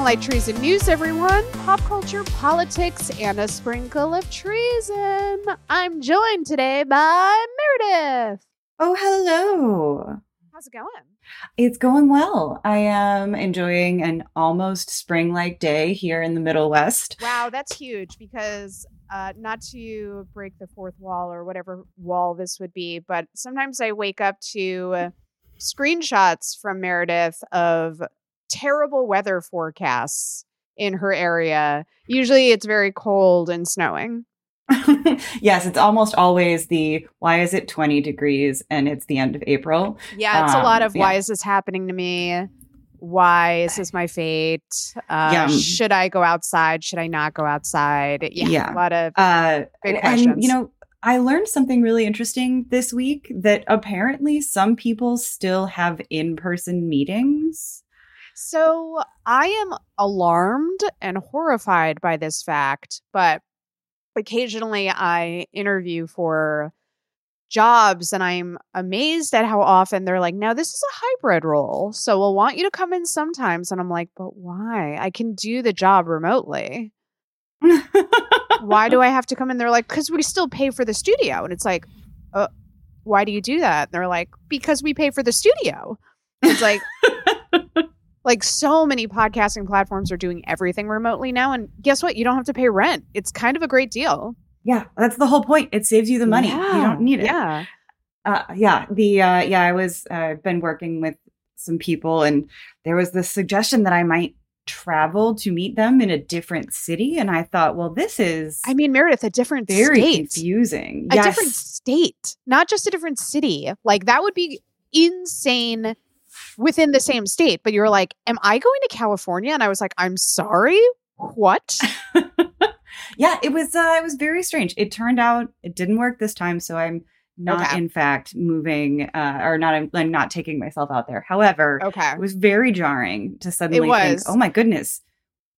Light Treason News, everyone. Pop culture, politics, and a sprinkle of treason. I'm joined today by Meredith. Oh, hello. How's it going? It's going well. I am enjoying an almost spring like day here in the Middle West. Wow, that's huge because uh, not to break the fourth wall or whatever wall this would be, but sometimes I wake up to screenshots from Meredith of terrible weather forecasts in her area. Usually it's very cold and snowing. yes, it's almost always the why is it 20 degrees and it's the end of April. Yeah, it's um, a lot of why is this happening to me? Why is this my fate? Uh, yeah. Should I go outside? Should I not go outside? Yeah, yeah. a lot of uh, big questions. And, you know, I learned something really interesting this week that apparently some people still have in person meetings. So I am alarmed and horrified by this fact, but occasionally I interview for jobs and I'm amazed at how often they're like, now this is a hybrid role. So we'll want you to come in sometimes. And I'm like, but why? I can do the job remotely. why do I have to come in? They're like, because we still pay for the studio. And it's like, uh, why do you do that? And they're like, because we pay for the studio. It's like, like so many podcasting platforms are doing everything remotely now and guess what? You don't have to pay rent. It's kind of a great deal. Yeah that's the whole point. It saves you the money. Yeah, you don't need it. Yeah. Uh, yeah the uh, yeah i was uh, been working with some people and there was the suggestion that i might travel to meet them in a different city and i thought well this is i mean meredith a different very state. confusing. A yes. different state not just a different city. Like that would be insane within the same state, but you're like, Am I going to California? And I was like, I'm sorry. What? yeah, it was uh it was very strange. It turned out it didn't work this time, so I'm not okay. in fact moving uh or not I'm not taking myself out there. However, okay. it was very jarring to suddenly think, "Oh my goodness,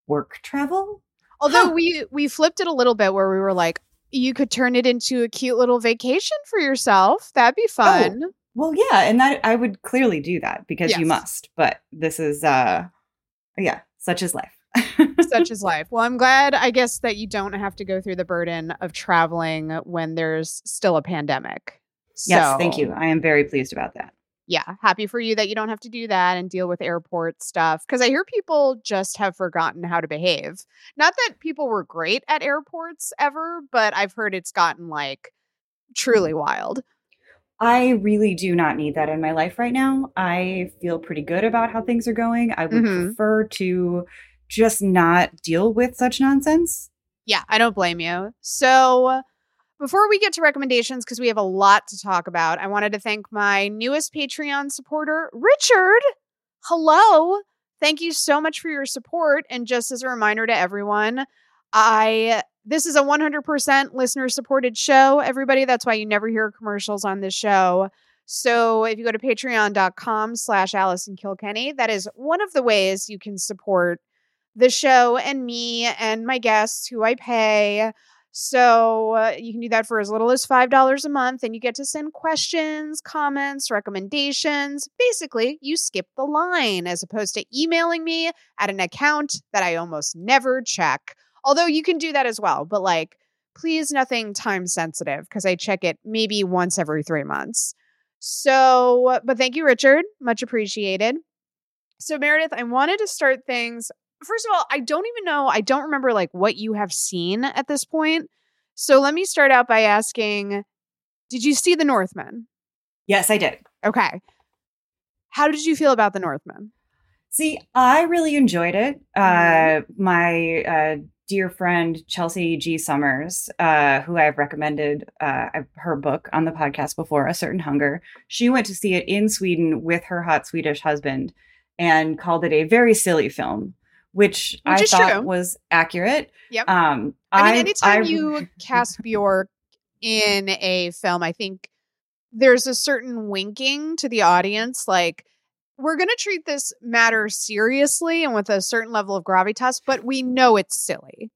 work travel?" Although huh. we we flipped it a little bit where we were like, you could turn it into a cute little vacation for yourself. That'd be oh, fun. Oh, well, yeah, and that I would clearly do that because yes. you must. But this is uh yeah, such is life. such is life. Well, I'm glad I guess that you don't have to go through the burden of traveling when there's still a pandemic. Yes, thank you. I am very pleased about that. Yeah, happy for you that you don't have to do that and deal with airport stuff because I hear people just have forgotten how to behave. Not that people were great at airports ever, but I've heard it's gotten like truly wild. I really do not need that in my life right now. I feel pretty good about how things are going. I would mm-hmm. prefer to just not deal with such nonsense. Yeah, I don't blame you. So, before we get to recommendations, because we have a lot to talk about, I wanted to thank my newest Patreon supporter, Richard. Hello. Thank you so much for your support. And just as a reminder to everyone, I this is a 100% listener supported show, everybody. That's why you never hear commercials on this show. So if you go to patreon.com slash Allison Kilkenny, that is one of the ways you can support the show and me and my guests who I pay. So uh, you can do that for as little as $5 a month and you get to send questions, comments, recommendations. Basically, you skip the line as opposed to emailing me at an account that I almost never check. Although you can do that as well, but like, please nothing time sensitive because I check it maybe once every three months. So, but thank you, Richard. Much appreciated. So, Meredith, I wanted to start things. First of all, I don't even know, I don't remember like what you have seen at this point. So, let me start out by asking Did you see The Northman? Yes, I did. Okay. How did you feel about The Northman? See, I really enjoyed it. Mm-hmm. Uh, my uh, dear friend Chelsea G. Summers, uh, who I've recommended uh, her book on the podcast before, A Certain Hunger. She went to see it in Sweden with her hot Swedish husband and called it a very silly film, which, which I thought true. was accurate. Yep. Um, I mean, anytime I, you cast Bjork in a film, I think there's a certain winking to the audience, like we're going to treat this matter seriously and with a certain level of gravitas, but we know it's silly.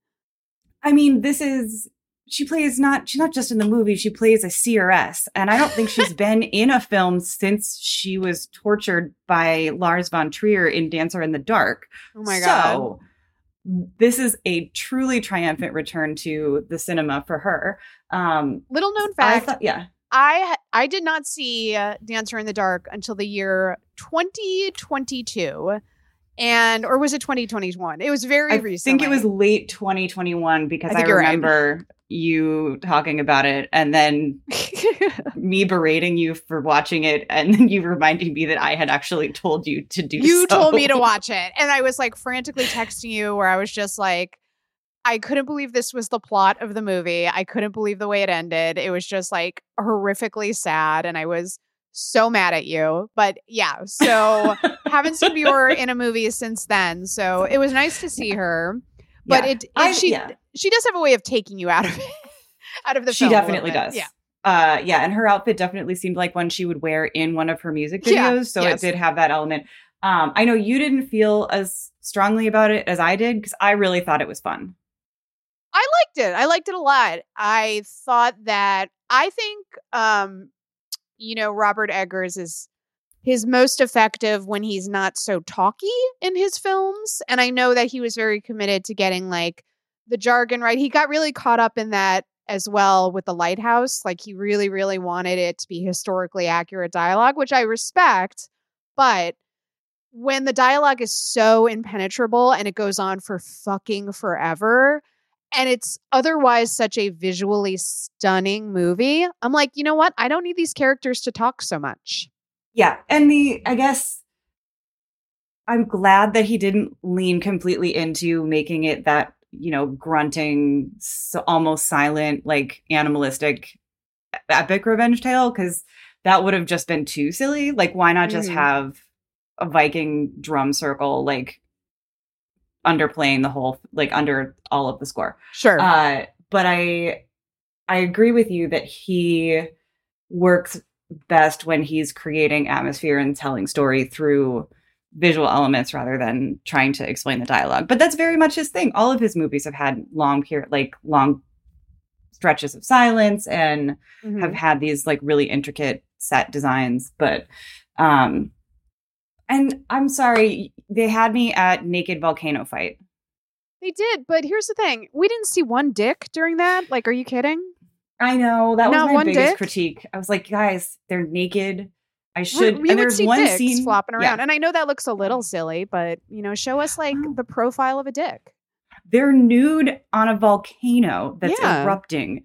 I mean, this is she plays not she's not just in the movie she plays a seeress and i don't think she's been in a film since she was tortured by lars von trier in dancer in the dark Oh my god. so this is a truly triumphant return to the cinema for her um Little known I fact, thought, yeah I I did not see uh, Dancer in the Dark until the year 2022. And or was it 2021? It was very recent. i recent. think it was late 2021 because I i, you're right. remember you talking about it and then me berating you for watching it and then you reminding me that I had actually told you to do you so. told me to watch it. And I was like frantically texting you where I was just like I couldn't believe this was the plot of the movie. I couldn't believe the way it ended. It was just like horrifically sad and I was so mad at you. But yeah, so haven't seen Bjor in a movie since then. So it was nice to see her. But Yeah. it, it I- she yeah. she does have a way of taking you out of it. out of the she definitely does. Yeah. Uh yeah, and her outfit definitely seemed like one she would wear in one of her music videos. Yeah, So yes. it did have that element. Um, I know you didn't feel as strongly about it as I did because I really thought it was fun. I liked it. I liked it a lot. I thought that I think um you know Robert Eggers is his most effective when he's not so talky in his films and I know that he was very committed to getting like the jargon right. He got really caught up in that as well with the lighthouse like he really really wanted it to be historically accurate dialogue which I respect but when the dialogue is so impenetrable and it goes on for fucking forever and it's otherwise such a visually stunning movie. I'm like, you know what? I don't need these characters to talk so much. Yeah, and the I guess I'm glad that he didn't lean completely into making it that you know grunting, so almost silent, like animalistic epic revenge tale because that would have just been too silly. Like, why not just Mhm. have a Viking drum circle like underplaying the whole like under all of the score? Sure. Uh, but I I agree with you that he works best when he's creating atmosphere and telling story through visual elements rather than trying to explain the dialogue. But that's very much his thing. All of his movies have had long period like long stretches of silence and Mhm. have had these like really intricate set designs but um and i'm sorry they had me at naked volcano fight they did, but here's the thing: we didn't see one dick during that. Like, are you kidding? I know that Not was my biggest dick? critique. I was like, guys, they're naked. I should. we and would there's see one dicks scene flopping yeah. around, and I know that looks a little silly, but you know, show us like Oh. the profile of a dick. They're nude on a volcano that's Yeah. erupting.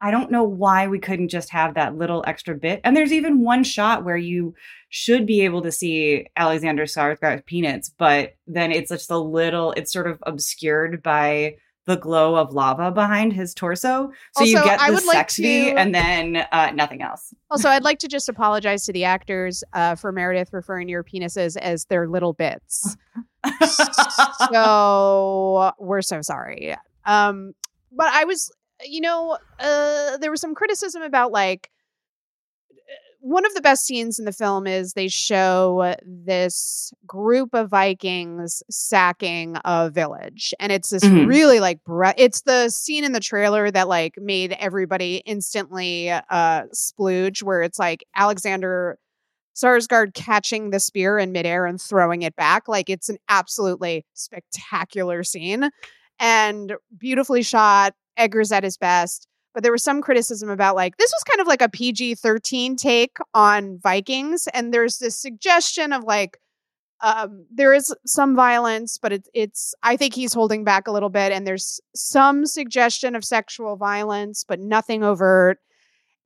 I don't know why we couldn't just have that little extra bit. And there's even one shot where you should be able to see Alexander Skarsgård's peanuts, but then it's just a little. It's sort of obscured by the glow of lava behind his torso. So you get the would like sexy to- and then uh, nothing else. Also, I'd like to just apologize to the actors uh, for Meredith referring to your penises as their little bits. so we're so sorry. Um, but I was, you know, uh, there was some criticism about like one of the best scenes in the film is they show this group of Vikings sacking a village, and it's this Mhm. really like bre- it's the scene in the trailer that like made everybody instantly uh splooge, where it's like Alexander Skarsgård catching the spear in midair and throwing it back. Like it's an absolutely spectacular scene and beautifully shot. Eggers at his best. But there was some criticism about like this was kind of like a PG 13 take on Vikings. And there's this suggestion of like, um, there is some violence, but it's it's I think he's holding back a little bit, and there's some suggestion of sexual violence, but nothing overt.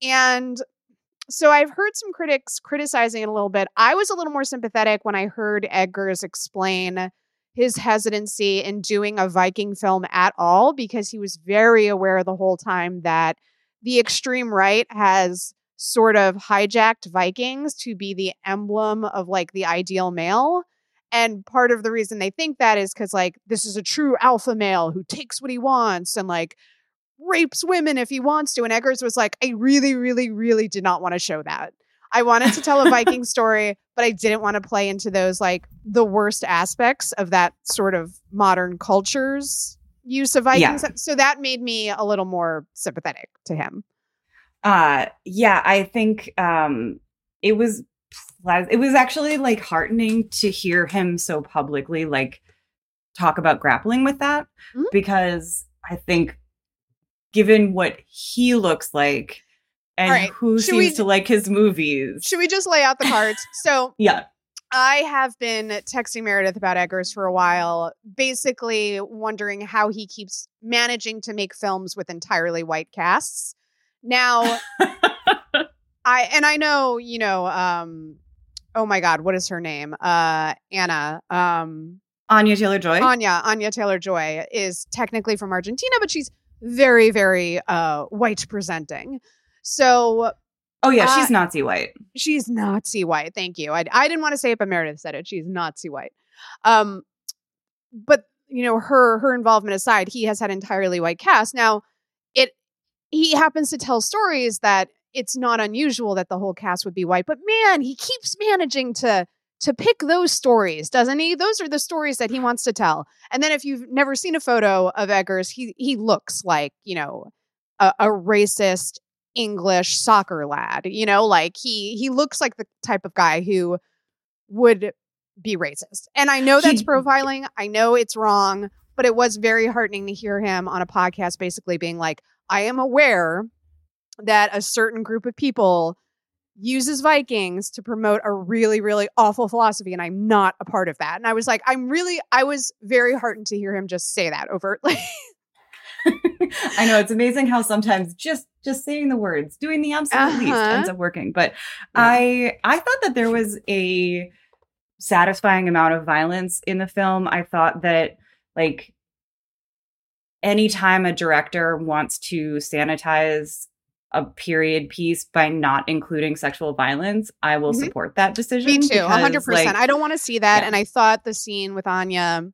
And so I've heard some critics criticizing it a little bit. I was a little more sympathetic when I heard Eggers explain his hesitancy in doing a Viking film at all because he was very aware the whole time that the extreme right has sort of hijacked Vikings to be the emblem of like the ideal male. And part of the reason they think that is because, like, this is a true alpha male who takes what he wants and, like, rapes women if he wants to. And Eggers was like, I really, really, really did not want to show that. I wanted to tell a Viking story, but I didn't want to play into those, like, the worst aspects of that sort of modern culture's use of Vikings. Yeah. So that made me a little more sympathetic to him. Uh yeah, I think um it was it was actually like heartening to hear him so publicly like talk about grappling with that mm-hmm. because I think given what he looks like and right. who should seems we, to like his movies. Should we just lay out the cards? So yeah. I have been texting Meredith about Eggers for a while, basically wondering how he keeps managing to make films with entirely white casts. Now, I and I know, you know, um, oh my God, what is her name? Uh, Anna. Um, Anya Taylor Joy. Anya, Anya Taylor Joy is technically from Argentina, but she's very, very uh, white presenting. So Oh yeah, uh, she's Nazi white. She's Nazi white. Thank you. I, I didn't want to say it, but Meredith said it. She's Nazi white. Um, but you know her her involvement aside, he has had entirely white cast. Now, it he happens to tell stories that it's not unusual that the whole cast would be white. But man, he keeps managing to to pick those stories, doesn't he? Those are the stories that he wants to tell. And then if you've never seen a photo of Eggers, he he looks like you know a, a racist English soccer lad. You know, like he he looks like the type of guy who would be racist. And I know that's profiling. I know it's wrong, but it was very heartening to hear him on a podcast basically being like, I am aware that a certain group of people uses Vikings to promote a really, really awful philosophy, and I'm not a part of that. And I was like, I'm really, I was very heartened to hear him just say that overtly. I know it's amazing how sometimes just just saying the words, doing the absolute uh-huh. least ends up working. But yeah. I I thought that there was a satisfying amount of violence in the film. I thought that like anytime a director wants to sanitize a period piece by not including sexual violence, I will mm-hmm. support that decision. Me too, because, 100%. Like, I don't want to see that. Yeah. And I thought the scene with Anya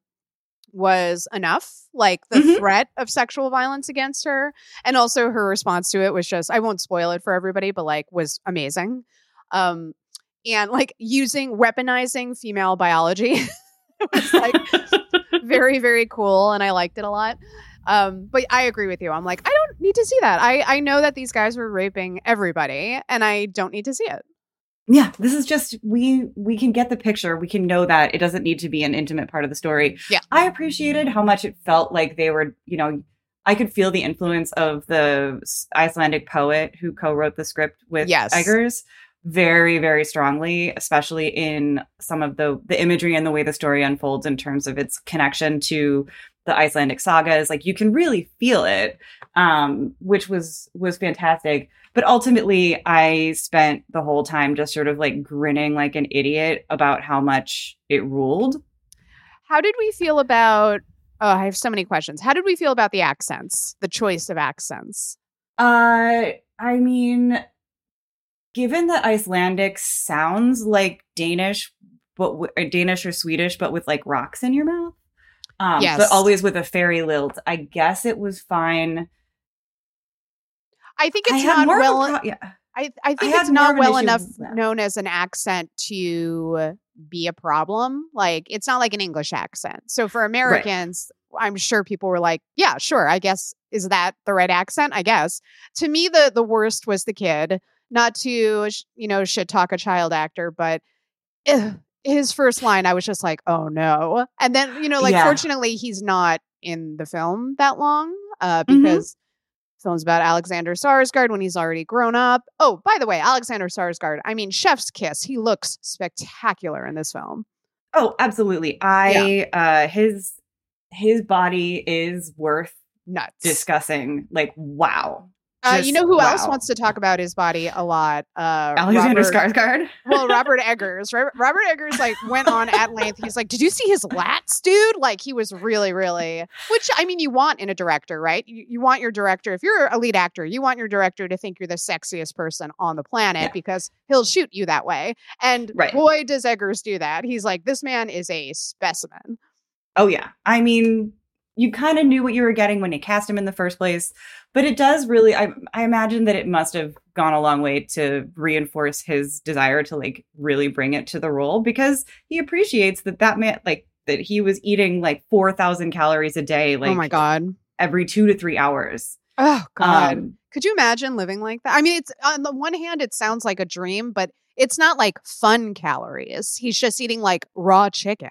was enough like the mm-hmm. threat of sexual violence against her and also her response to it was just i won't spoil it for everybody but like was amazing. Um and like using weaponizing female biology was like very very cool and i liked it a lot. Um but i agree with you. I'm like i don't need to see that. I i know that these guys were raping everybody and i don't need to see it yeah this is just we we can get the picture. We can know that it doesn't need to be an intimate part of the story. Yeah. I appreciated how much it felt like they were you know i could feel the influence of the icelandic poet who co-wrote the script with yes. eggers very very strongly especially in some of the the imagery and the way the story unfolds in terms of its connection to the icelandic sagas. Like you can really feel it um which was was fantastic but ultimately, I spent the whole time just sort of like grinning like an idiot about how much it ruled. How did we feel about? Oh, I have so many questions. How did we feel about the accents, the choice of accents? Uh, I mean, given that Icelandic sounds like Danish, but w- uh, Danish or Swedish, but with like rocks in your mouth. Um, yes. but always with a fairy lilt. I guess it was fine I think it's I not well. Pro- yeah. I, I think I it's not well enough known as an accent to be a problem. Like it's not like an English accent. So for Americans, right. I'm sure people were like, "Yeah, sure. I guess is that the right accent? I guess." To me, the the worst was the kid. Not to you know shit talk a child actor, but ugh, his first line, I was just like, "Oh no!" And then you know, like yeah. fortunately, he's not in the film that long uh, mm-hmm. because. Mm-hmm films about Alexander Skarsgård when he's already grown up. Oh, by the way, Alexander Skarsgård, I mean, Chef's Kiss. He looks spectacular in this film. Oh, absolutely. I yeah. uh his his body is worth nuts discussing. Like, wow. Uh, you know who wow. else wants to talk about his body a lot? Uh, Alexander Robert, Skarsgård. well, Robert Eggers. Robert Eggers like went on at length. He's like, "Did you see his lats, dude? Like he was really, really." Which I mean, you want in a director, right? You, you want your director. If you're a lead actor, you want your director to think you're the sexiest person on the planet yeah. because he'll shoot you that way. And right. boy, does Eggers do that. He's like, "This man is a specimen." Oh yeah, I mean, you kind of knew what you were getting when you cast him in the first place but it does really I, I imagine that it must have gone a long way to reinforce his desire to like really bring it to the role because he appreciates that that man like that he was eating like 4,000 calories a day, like oh my god. every two to three hours. Oh god. Um, Could you imagine living like that? I mean, it's on the one hand, it sounds like a dream, but it's not like fun calories. He's just eating like raw chicken.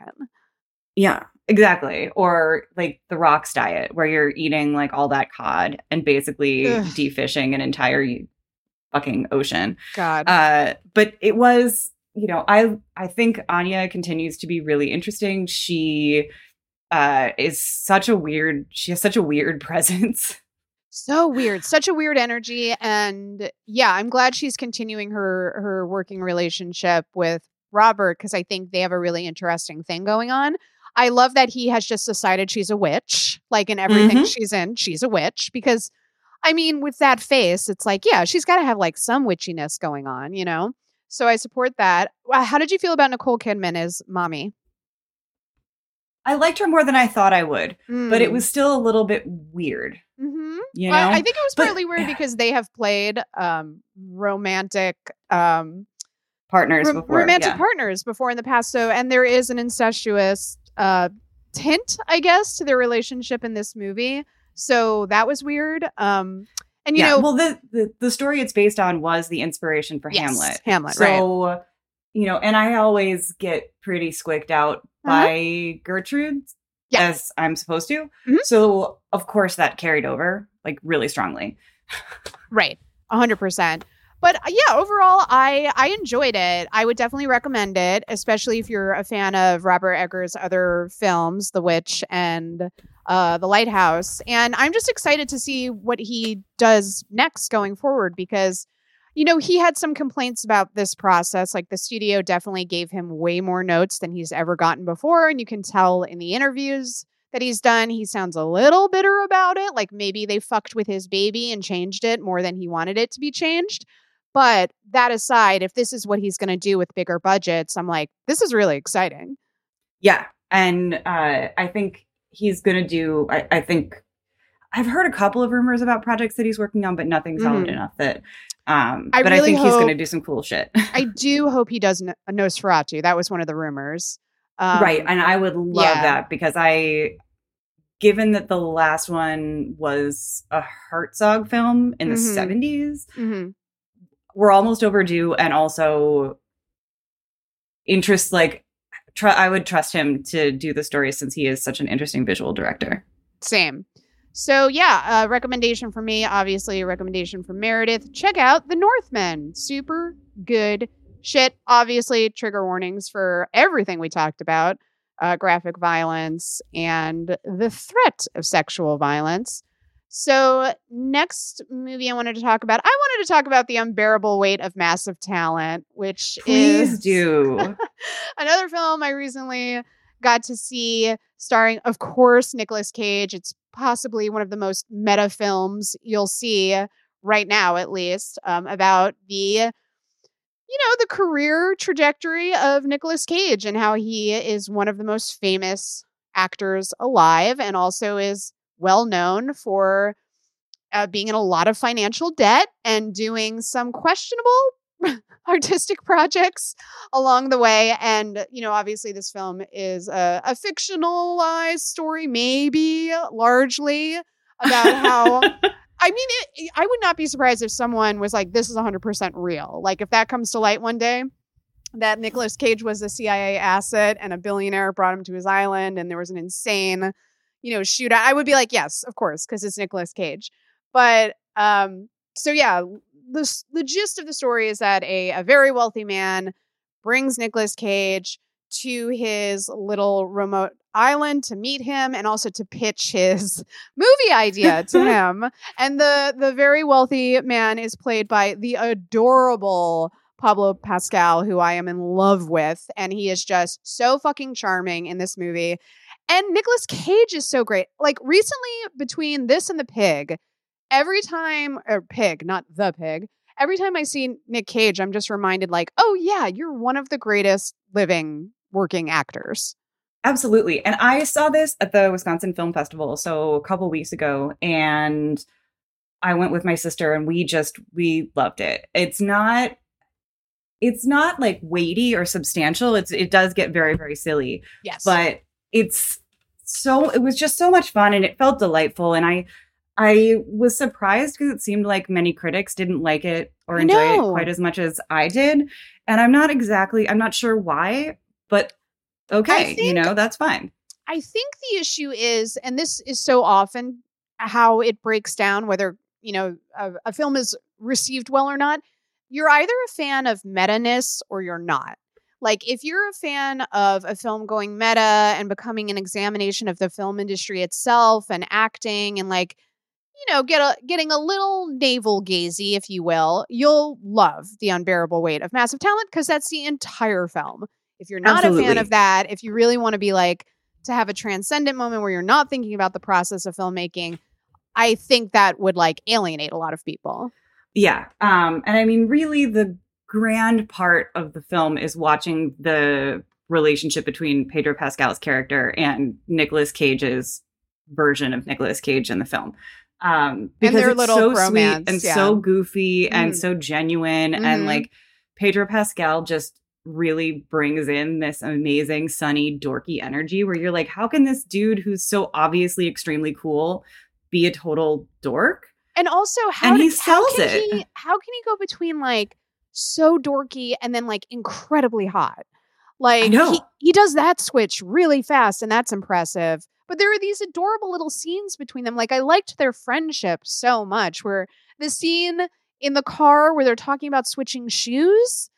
yeah, exactly. Or like the rocks diet, where you're eating like all that cod and basically Ugh. defishing an entire fucking ocean. God. Uh, but it was, you know, I I think Anya continues to be really interesting. She uh is such a weird she has such a weird presence. so weird. Such a weird energy. And yeah, I'm glad she's continuing her her working relationship with Robert because I think they have a really interesting thing going on. I love that he has just decided she's a witch. Like in everything she's in, she's a witch. Because I mean, with that face, it's like, yeah, she's gotta have like some witchiness going on, you know? So I support that. How did you feel about Nicole Kidman as mommy? I liked her more than I thought I would, but it was still a little bit weird, hmm you know? I, I think it was But- partly weird because they have played um romantic um Partners rom- before. romantic yeah. partners before in the past. So and there is an incestuous uh tint, I guess, to their relationship in this movie. So that was weird. Um and you yeah, know well the, the the story it's based on was the inspiration for yes, Hamlet. Hamlet, right. So, you know, and I always get pretty squicked out Uh-huh. by Gertrude Yeah. as I'm supposed to. Mhm. So, of course, that carried over like really strongly. Right. a hundred percent. But uh, yeah, overall, I I enjoyed it. I would definitely recommend it, especially if you're a fan of Robert Eggers' other films, The Witch and uh, The Lighthouse. And I'm just excited to see what he does next going forward because, you know, he had some complaints about this process. Like the studio definitely gave him way more notes than he's ever gotten before, and you can tell in the interviews that he's done, he sounds a little bitter about it. Like maybe they fucked with his baby and changed it more than he wanted it to be changed. But that aside, if this is what he's going to do with bigger budgets, I'm like, this is really exciting. Yeah. And uh, I think he's going to do, I, I think I've heard a couple of rumors about projects that he's working on, but nothing solid Mhm. enough that. Um, I but really I think he's going to do some cool shit. I do hope he does N- Nosferatu. That was one of the rumors. Um, right. And I would love yeah. that because I, given that the last one was a Herzog film in the Mhm. 70s, mhm. We're almost overdue. And also, interest like, tr- I would trust him to do the story since he is such an interesting visual director. Same. So yeah, a recommendation for me, obviously a recommendation for Meredith. Check out The Northman. Super good shit. Obviously, trigger warnings for everything we talked about. Uh, graphic violence and the threat of sexual violence. So, next movie I wanted to talk about, I wanted to talk about The Unbearable Weight of Massive Talent, which Please is do. another film I recently got to see starring, of course, Nicolas Cage. It's possibly one of the most meta films you'll see right now, at least, um, about the, you know, the career trajectory of Nicolas Cage and how he is one of the most famous actors alive and also is well known for uh, being in a lot of financial debt and doing some questionable artistic projects along the way. And, you know, obviously this film is a, a fictionalized story, maybe largely about how. I mean, it, I would not be surprised if someone was like, this is 100% real. Like, if that comes to light one day, that Nicolas Cage was a CIA asset and a billionaire brought him to his island and there was an insane, you know, shootout, I would be like, yes, of course, because it's Nicolas Cage. But, um, so yeah, the, the gist of the story is that a, a very wealthy man brings Nicolas Cage to his little remote island to meet him and also to pitch his movie idea to him. And the the very wealthy man is played by the adorable Pablo Pascal, who I am in love with, and he is just so fucking charming in this movie. And Nicolas Cage is so great. Like recently, between this and the pig, every time or pig, not the pig, every time I see Nick Cage, I'm just reminded, like, oh yeah, you're one of the greatest living working actors. Absolutely. And I saw this at the Wisconsin Film Festival so a couple weeks ago and I went with my sister and we just we loved it. It's not it's not like weighty or substantial. It's it does get very very silly, Yes, but it's so it was just so much fun and it felt delightful and I I was surprised because it seemed like many critics didn't like it or enjoy it quite as much as I did. And I'm not exactly, I'm not sure why, but okay, think, you know, that's fine. I think the issue is, and this is so often how it breaks down whether, you know, a, a film is received well or not. You're either a fan of meta ness or you're not. Like, if you're a fan of a film going meta and becoming an examination of the film industry itself and acting and like, you know, get a getting a little navel gazy, if you will, you'll love the unbearable weight of massive talent because that's the entire film. If you're not Absolutely. a fan of that, if you really want to be like to have a transcendent moment where you're not thinking about the process of filmmaking, I think that would like alienate a lot of people. Yeah. Um, and I mean, really, the grand part of the film is watching the relationship between Pedro Pascal's character and Nicolas Cage's version of Nicolas Cage in the film um because it's so romance, sweet and yeah. so goofy mm. and so genuine mm-hmm. and like pedro pascal just really brings in this amazing sunny dorky energy where you're like how can this dude who's so obviously extremely cool be a total dork and also how and he sells how it he, how can he go between like so dorky and then like incredibly hot like he, he does that switch really fast and that's impressive but there are these adorable little scenes between them. Like I liked their friendship so much. Where the scene in the car where they're talking about switching shoes,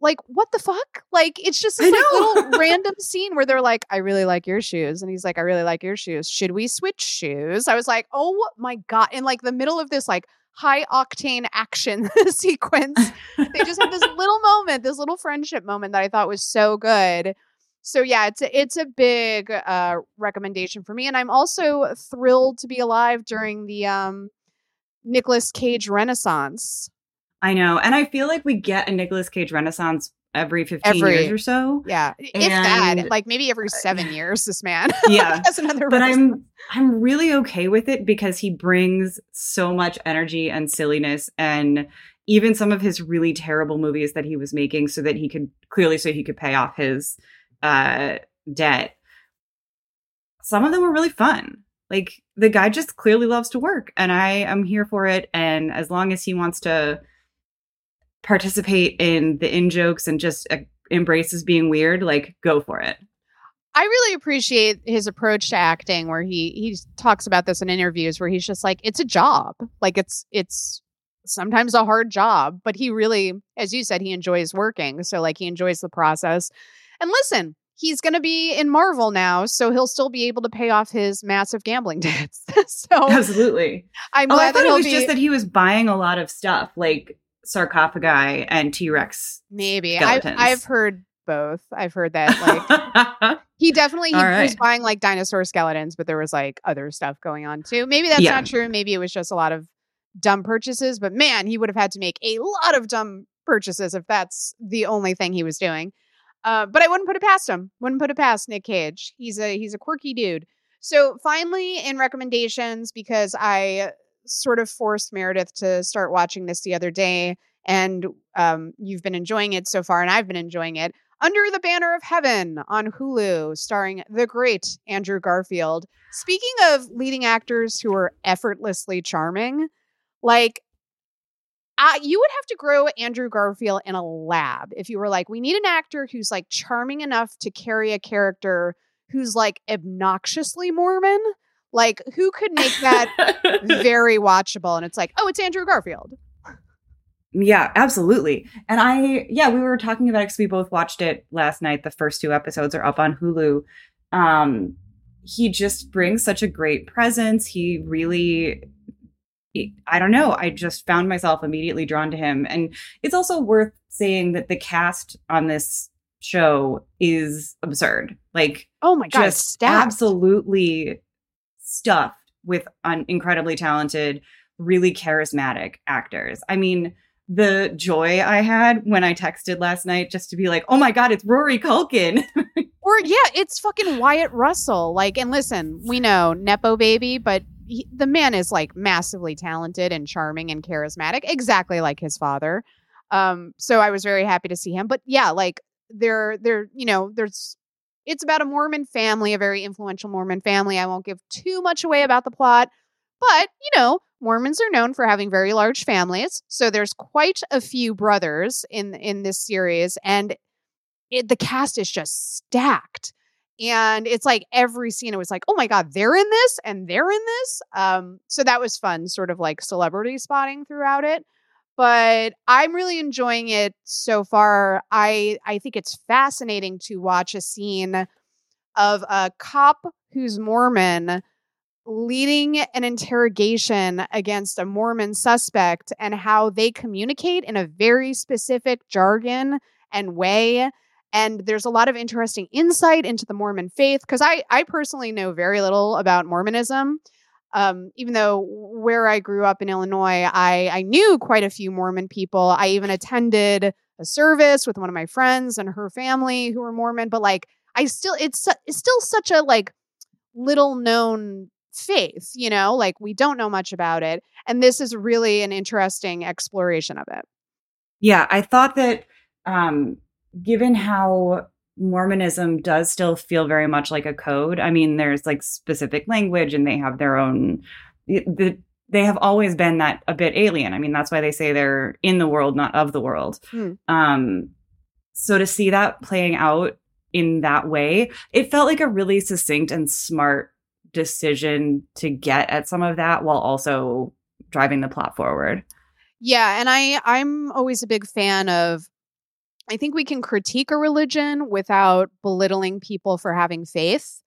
like what the fuck? Like it's just this like, little random scene where they're like, "I really like your shoes," and he's like, "I really like your shoes. Should we switch shoes?" I was like, "Oh my god!" In like the middle of this like high octane action sequence, they just have this little moment, this little friendship moment that I thought was so good so yeah, it's a, it's a big uh, recommendation for me, and I'm also thrilled to be alive during the um, Nicolas Cage Renaissance. I know, and I feel like we get a Nicolas Cage Renaissance every 15 every, years or so. Yeah. And, if that, like maybe every 7 years this man. Yeah. has another But I'm I'm really okay with it because he brings so much energy and silliness and even some of his really terrible movies that he was making so that he could clearly so he could pay off his uh, debt, some of them were really fun. Like the guy just clearly loves to work, and I am here for it. And as long as he wants to participate in the in jokes and just uh, embraces being weird, like go for it. I really appreciate his approach to acting where he he talks about this in interviews where he's just like it's a job. Like it's it's sometimes a hard job, but he really as you said he enjoys working. So like he enjoys the process. And listen, he's going to be in Marvel now, so he'll still be able to pay off his massive gambling debts. so absolutely, I'm oh, glad I thought it was be... just that he was buying a lot of stuff like sarcophagi and T Rex. Maybe I've, I've heard both. I've heard that like he definitely he right. was buying like dinosaur skeletons, but there was like other stuff going on too. Maybe that's yeah. not true. Maybe it was just a lot of dumb purchases. But man, he would have had to make a lot of dumb purchases if that's the only thing he was doing. Uh, but I wouldn't put it past him. Wouldn't put it past Nick Cage. He's a he's a quirky dude. So finally, in recommendations, because I sort of forced Meredith to start watching this the other day, and um, you've been enjoying it so far, and I've been enjoying it. Under the Banner of Heaven on Hulu, starring the great Andrew Garfield. Speaking of leading actors who are effortlessly charming, like uh, you would have to grow Andrew Garfield in a lab if you were like, we need an actor who's like charming enough to carry a character who's like obnoxiously Mormon. Like, who could make that very watchable? And it's like, oh, it's Andrew Garfield. Yeah, absolutely. And I, yeah, we were talking about it because we both watched it last night. The first two episodes are up on Hulu. Um, he just brings such a great presence. He really I don't know. I just found myself immediately drawn to him. And it's also worth saying that the cast on this show is absurd. Like, oh my God, just absolutely stuffed with un- incredibly talented, really charismatic actors. I mean, the joy I had when I texted last night just to be like, oh my God, it's Rory Culkin. or yeah, it's fucking Wyatt Russell. Like, and listen, we know Nepo baby, but he, the man is like massively talented and charming and charismatic, exactly like his father. Um, so I was very happy to see him. But yeah, like there, there, you know, there's it's about a Mormon family, a very influential Mormon family. I won't give too much away about the plot, but you know, Mormons are known for having very large families. So there's quite a few brothers in in this series and it, the cast is just stacked. And it's like every scene, it was like, oh my God, they're in this and they're in this. Um, so that was fun, sort of like celebrity spotting throughout it. But I'm really enjoying it so far. I I think it's fascinating to watch a scene of a cop who's Mormon leading an interrogation against a Mormon suspect and how they communicate in a very specific jargon and way and there's a lot of interesting insight into the Mormon faith because I I personally know very little about Mormonism. Um, even though where I grew up in Illinois, I I knew quite a few Mormon people. I even attended a service with one of my friends and her family who were Mormon. But like, I still it's it's still such a like little known faith, you know. Like we don't know much about it, and this is really an interesting exploration of it. Yeah, I thought that um given how Mormonism does still feel very much like a code. I mean, there's like specific language and they have their own the they have always been that a bit alien. I mean, that's why they say they're in the world, not of the world. Hmm. Um, so to see that playing out in that way, it felt like a really succinct and smart decision to get at some of that while also driving the plot forward. Yeah, and I I'm always a big fan of I think we can critique a religion without belittling people for having faith.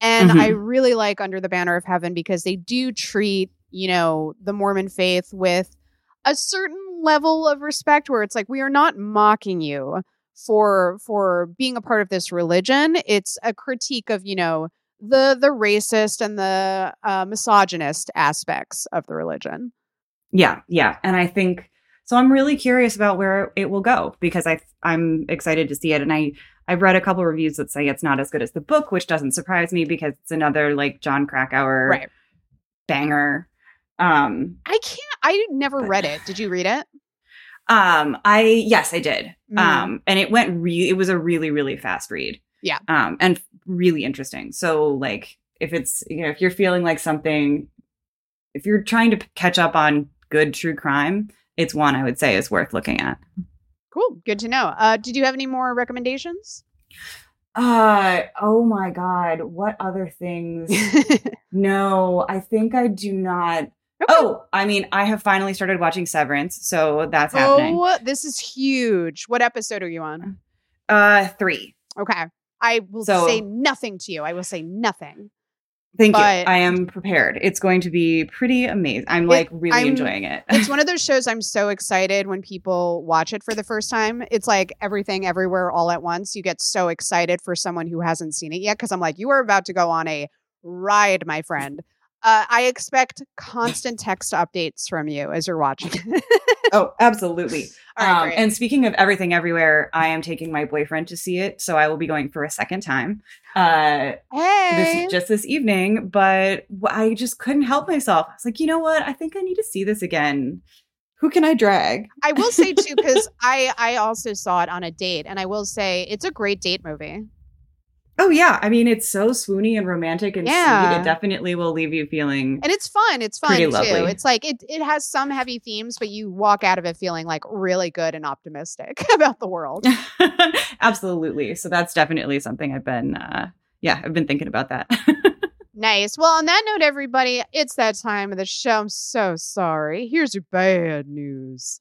And mm-hmm. I really like Under the Banner of Heaven because they do treat, you know, the Mormon faith with a certain level of respect where it's like we are not mocking you for for being a part of this religion. It's a critique of, you know, the the racist and the uh, misogynist aspects of the religion. Yeah, yeah. And I think so I'm really curious about where it will go because I I'm excited to see it and I I've read a couple reviews that say it's not as good as the book, which doesn't surprise me because it's another like Jon Krakauer right. banger. Um I can't I never but, read it. Did you read it? Um I yes, I did. Mm. Um and it went really it was a really really fast read. Yeah. Um and really interesting. So like if it's you know if you're feeling like something if you're trying to catch up on good true crime, it's one I would say is worth looking at. Cool. Good to know. Uh, did you have any more recommendations? Uh oh my god, what other things? no, I think I do not. Okay. Oh, I mean, I have finally started watching Severance, so that's happening. Oh, this is huge. What episode are you on? Uh 3. Okay. I will so, say nothing to you. I will say nothing. Thank but you. I am prepared. It's going to be pretty amazing. I'm like really I'm, enjoying it. it's one of those shows I'm so excited when people watch it for the first time. It's like everything everywhere all at once. You get so excited for someone who hasn't seen it yet because I'm like, you are about to go on a ride, my friend. Uh, I expect constant text updates from you as you're watching. oh, absolutely. um, and speaking of everything everywhere, I am taking my boyfriend to see it, so I will be going for a second time. Uh, hey, this just this evening, but I just couldn't help myself. I was like, you know what? I think I need to see this again. Who can I drag? I will say too, because I I also saw it on a date, and I will say it's a great date movie. Oh yeah, I mean it's so swoony and romantic and yeah. sweet. It definitely will leave you feeling and it's fun. It's fun too. Lovely. It's like it it has some heavy themes, but you walk out of it feeling like really good and optimistic about the world. Absolutely. So that's definitely something I've been. uh Yeah, I've been thinking about that. nice. Well, on that note, everybody, it's that time of the show. I'm so sorry. Here's your bad news.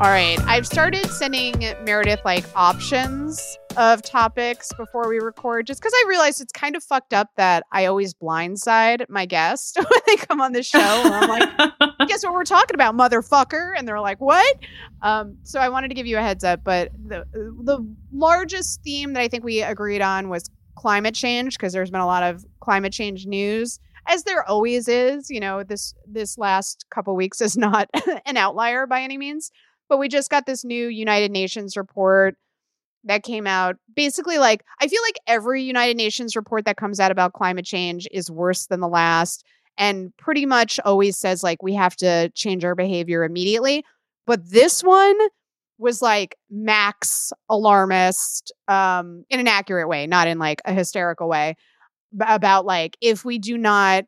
All right. I've started sending Meredith like options of topics before we record just because I realized it's kind of fucked up that I always blindside my guest when they come on the show. I'm like, guess what we're talking about, motherfucker? And they're like, what? Um, so I wanted to give you a heads up, but the the largest theme that I think we agreed on was climate change because there's been a lot of climate change news as there always is you know this this last couple weeks is not an outlier by any means but we just got this new United Nations report that came out basically like I feel like every United Nations report that comes out about climate change is worse than the last and pretty much always says like we have to change our behavior immediately. But this one was like max alarmist um in an accurate way, not in like a hysterical way about like if we do not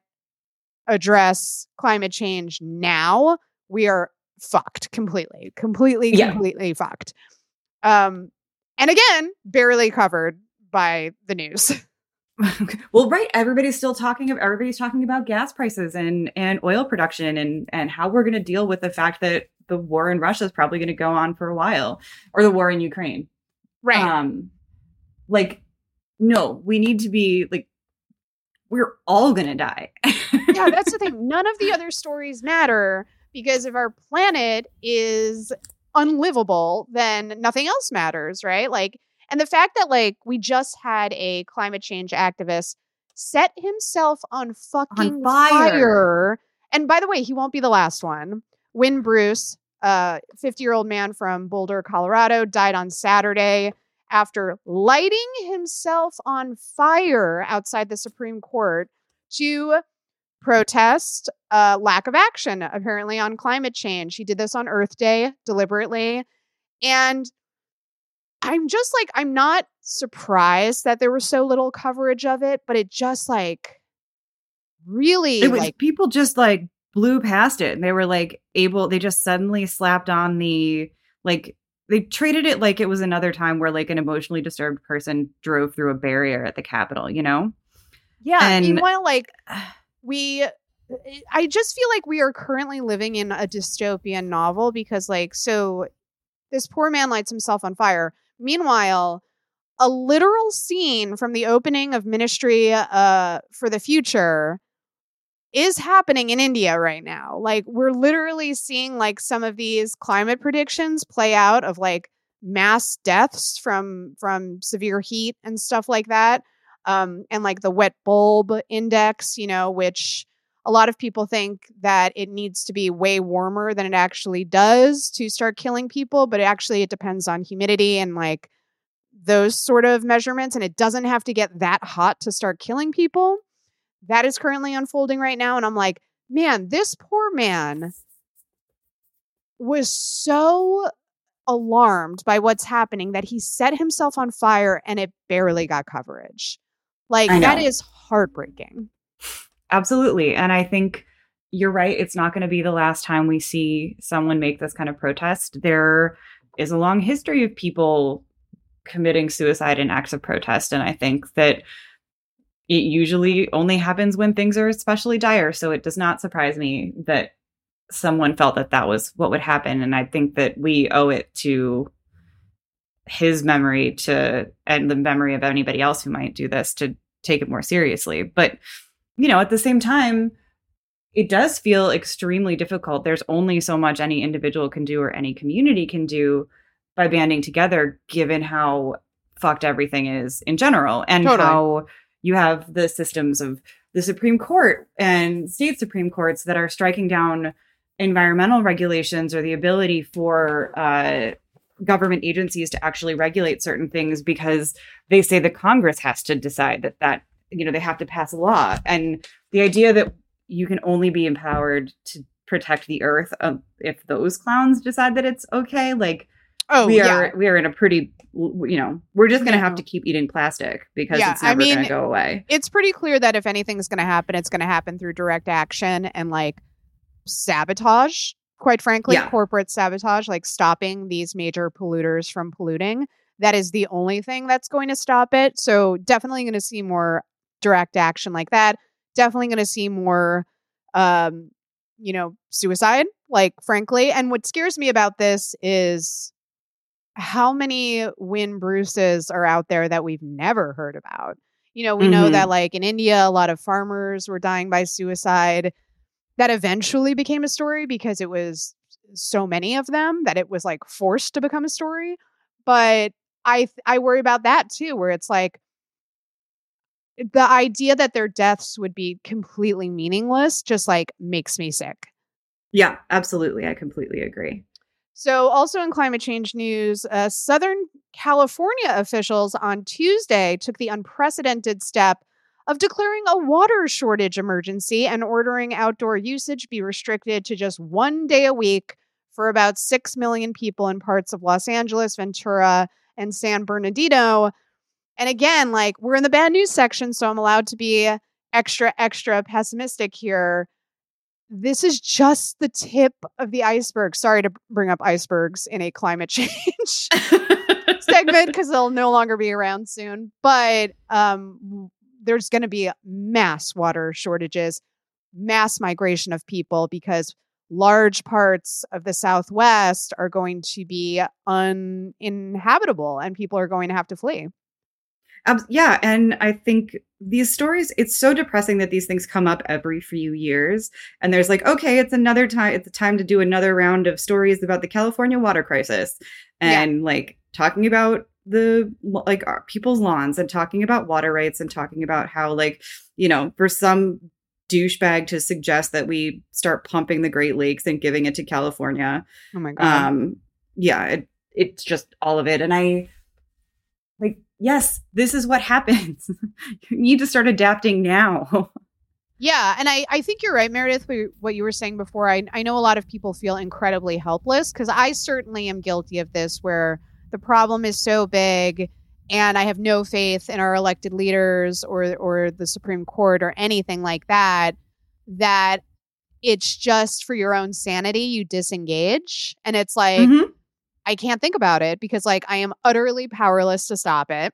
address climate change now, we are fucked completely, completely, Yeah. completely fucked. Um, and again, barely covered by the news. well, right. Everybody's still talking. Of everybody's talking about gas prices and and oil production and and how we're going to deal with the fact that the war in Russia is probably going to go on for a while, or the war in Ukraine. right. Um, like, no, we need to be like, we're all going to die. yeah, that's the thing. None of the other stories matter because if our planet is unlivable, then nothing else matters, right? Like, and the fact that like we just had a climate change activist set himself on fucking fire. fire. And by the way, he won't be the last one. Wynn Bruce, a 50 year old man from Boulder, Colorado, died on Saturday after lighting himself on fire outside the Supreme Court to protest uh, lack of action, apparently, on climate change. He did this on Earth Day deliberately. And I'm just like, I'm not surprised that there was so little coverage of it, but it just like really it was like people just like blew past it and they were like able they just suddenly slapped on the like they treated it like it was another time where like an emotionally disturbed person drove through a barrier at the capitol you know Yeah. And- meanwhile, like we, I just feel like we are currently living in a dystopian novel because, like, so this poor man lights himself on fire. Meanwhile, a literal scene from the opening of Ministry uh, for the Future is happening in India right now. Like, we're literally seeing like some of these climate predictions play out of like mass deaths from from severe heat and stuff like that um, and like the wet bulb index, you know, which a lot of people think that it needs to be way warmer than it actually does to start killing people, but actually it depends on humidity and like those sort of measurements. And it doesn't have to get that hot to start killing people. That is currently unfolding right now. And I'm like, man, this poor man was so alarmed by what's happening that he set himself on fire and it barely got coverage. Like that is heartbreaking. absolutely and i think you're right it's not going to be the last time we see someone make this kind of protest there is a long history of people committing suicide in acts of protest and i think that it usually only happens when things are especially dire so it does not surprise me that someone felt that that was what would happen and i think that we owe it to his memory to and the memory of anybody else who might do this to take it more seriously but you know at the same time it does feel extremely difficult there's only so much any individual can do or any community can do by banding together given how fucked everything is in general and Totally. how you have the systems of the Supreme Court and state Supreme Courts that are striking down environmental regulations or the ability for uh, government agencies to actually regulate certain things because they say the Congress has to decide that that you know they have to pass a law and the idea that you can only be empowered to protect the earth um, if those clowns decide that it's okay like Oh we yeah. are we are in a pretty you know we're just gonna have to keep eating plastic because Yeah, it's I never mean, gonna go away It's pretty clear that if anything's going to happen, it's going to happen through direct action and like sabotage. Quite frankly, Yeah. corporate sabotage, like stopping these major polluters from polluting. That is the only thing that's going to stop it. So definitely going to see more direct action like that. Definitely going to see more, um, you know, suicide. Like frankly, and what scares me about this is how many Wynn Bruces are out there that we've never heard about. You know, we know Mhm. that like in India, a lot of farmers were dying by suicide. That eventually became a story because it was so many of them that it was like forced to become a story. But I I worry about that too, where it's like the idea that their deaths would be completely meaningless just like makes me sick. yeah absolutely i completely agree So, also in climate change news, uh, Southern California officials on Tuesday took the unprecedented step of declaring a water shortage emergency and ordering outdoor usage be restricted to just one day a week for about 6 million people in parts of Los Angeles, Ventura, and San Bernardino. And again, like we're in the bad news section, so I'm allowed to be extra, extra pessimistic here. This is just the tip of the iceberg. Sorry to bring up icebergs in a climate change segment because they'll no longer be around soon. But um, there's going to be mass water shortages, mass migration of people because large parts of the Southwest are going to be uninhabitable and people are going to have to flee. Um, yeah, and I think these stories, it's so depressing that these things come up every few years. And there's like, okay, it's another time, it's a time to do another round of stories about the California water crisis and yeah. like talking about the like our people's lawns and talking about water rights and talking about how like, you know, for some douchebag to suggest that we start pumping the Great Lakes and giving it to California. Oh my god. Um yeah, it, it's just all of it and I like yes, this is what happens. you need to start adapting now. yeah, and I, I think you're right, Meredith, what you were saying before. I, I know a lot of people feel incredibly helpless because I certainly am guilty of this where the problem is so big and I have no faith in our elected leaders or or the Supreme Court or anything like that that it's just for your own sanity you disengage and it's like mm-hmm. I can't think about it because like I am utterly powerless to stop it.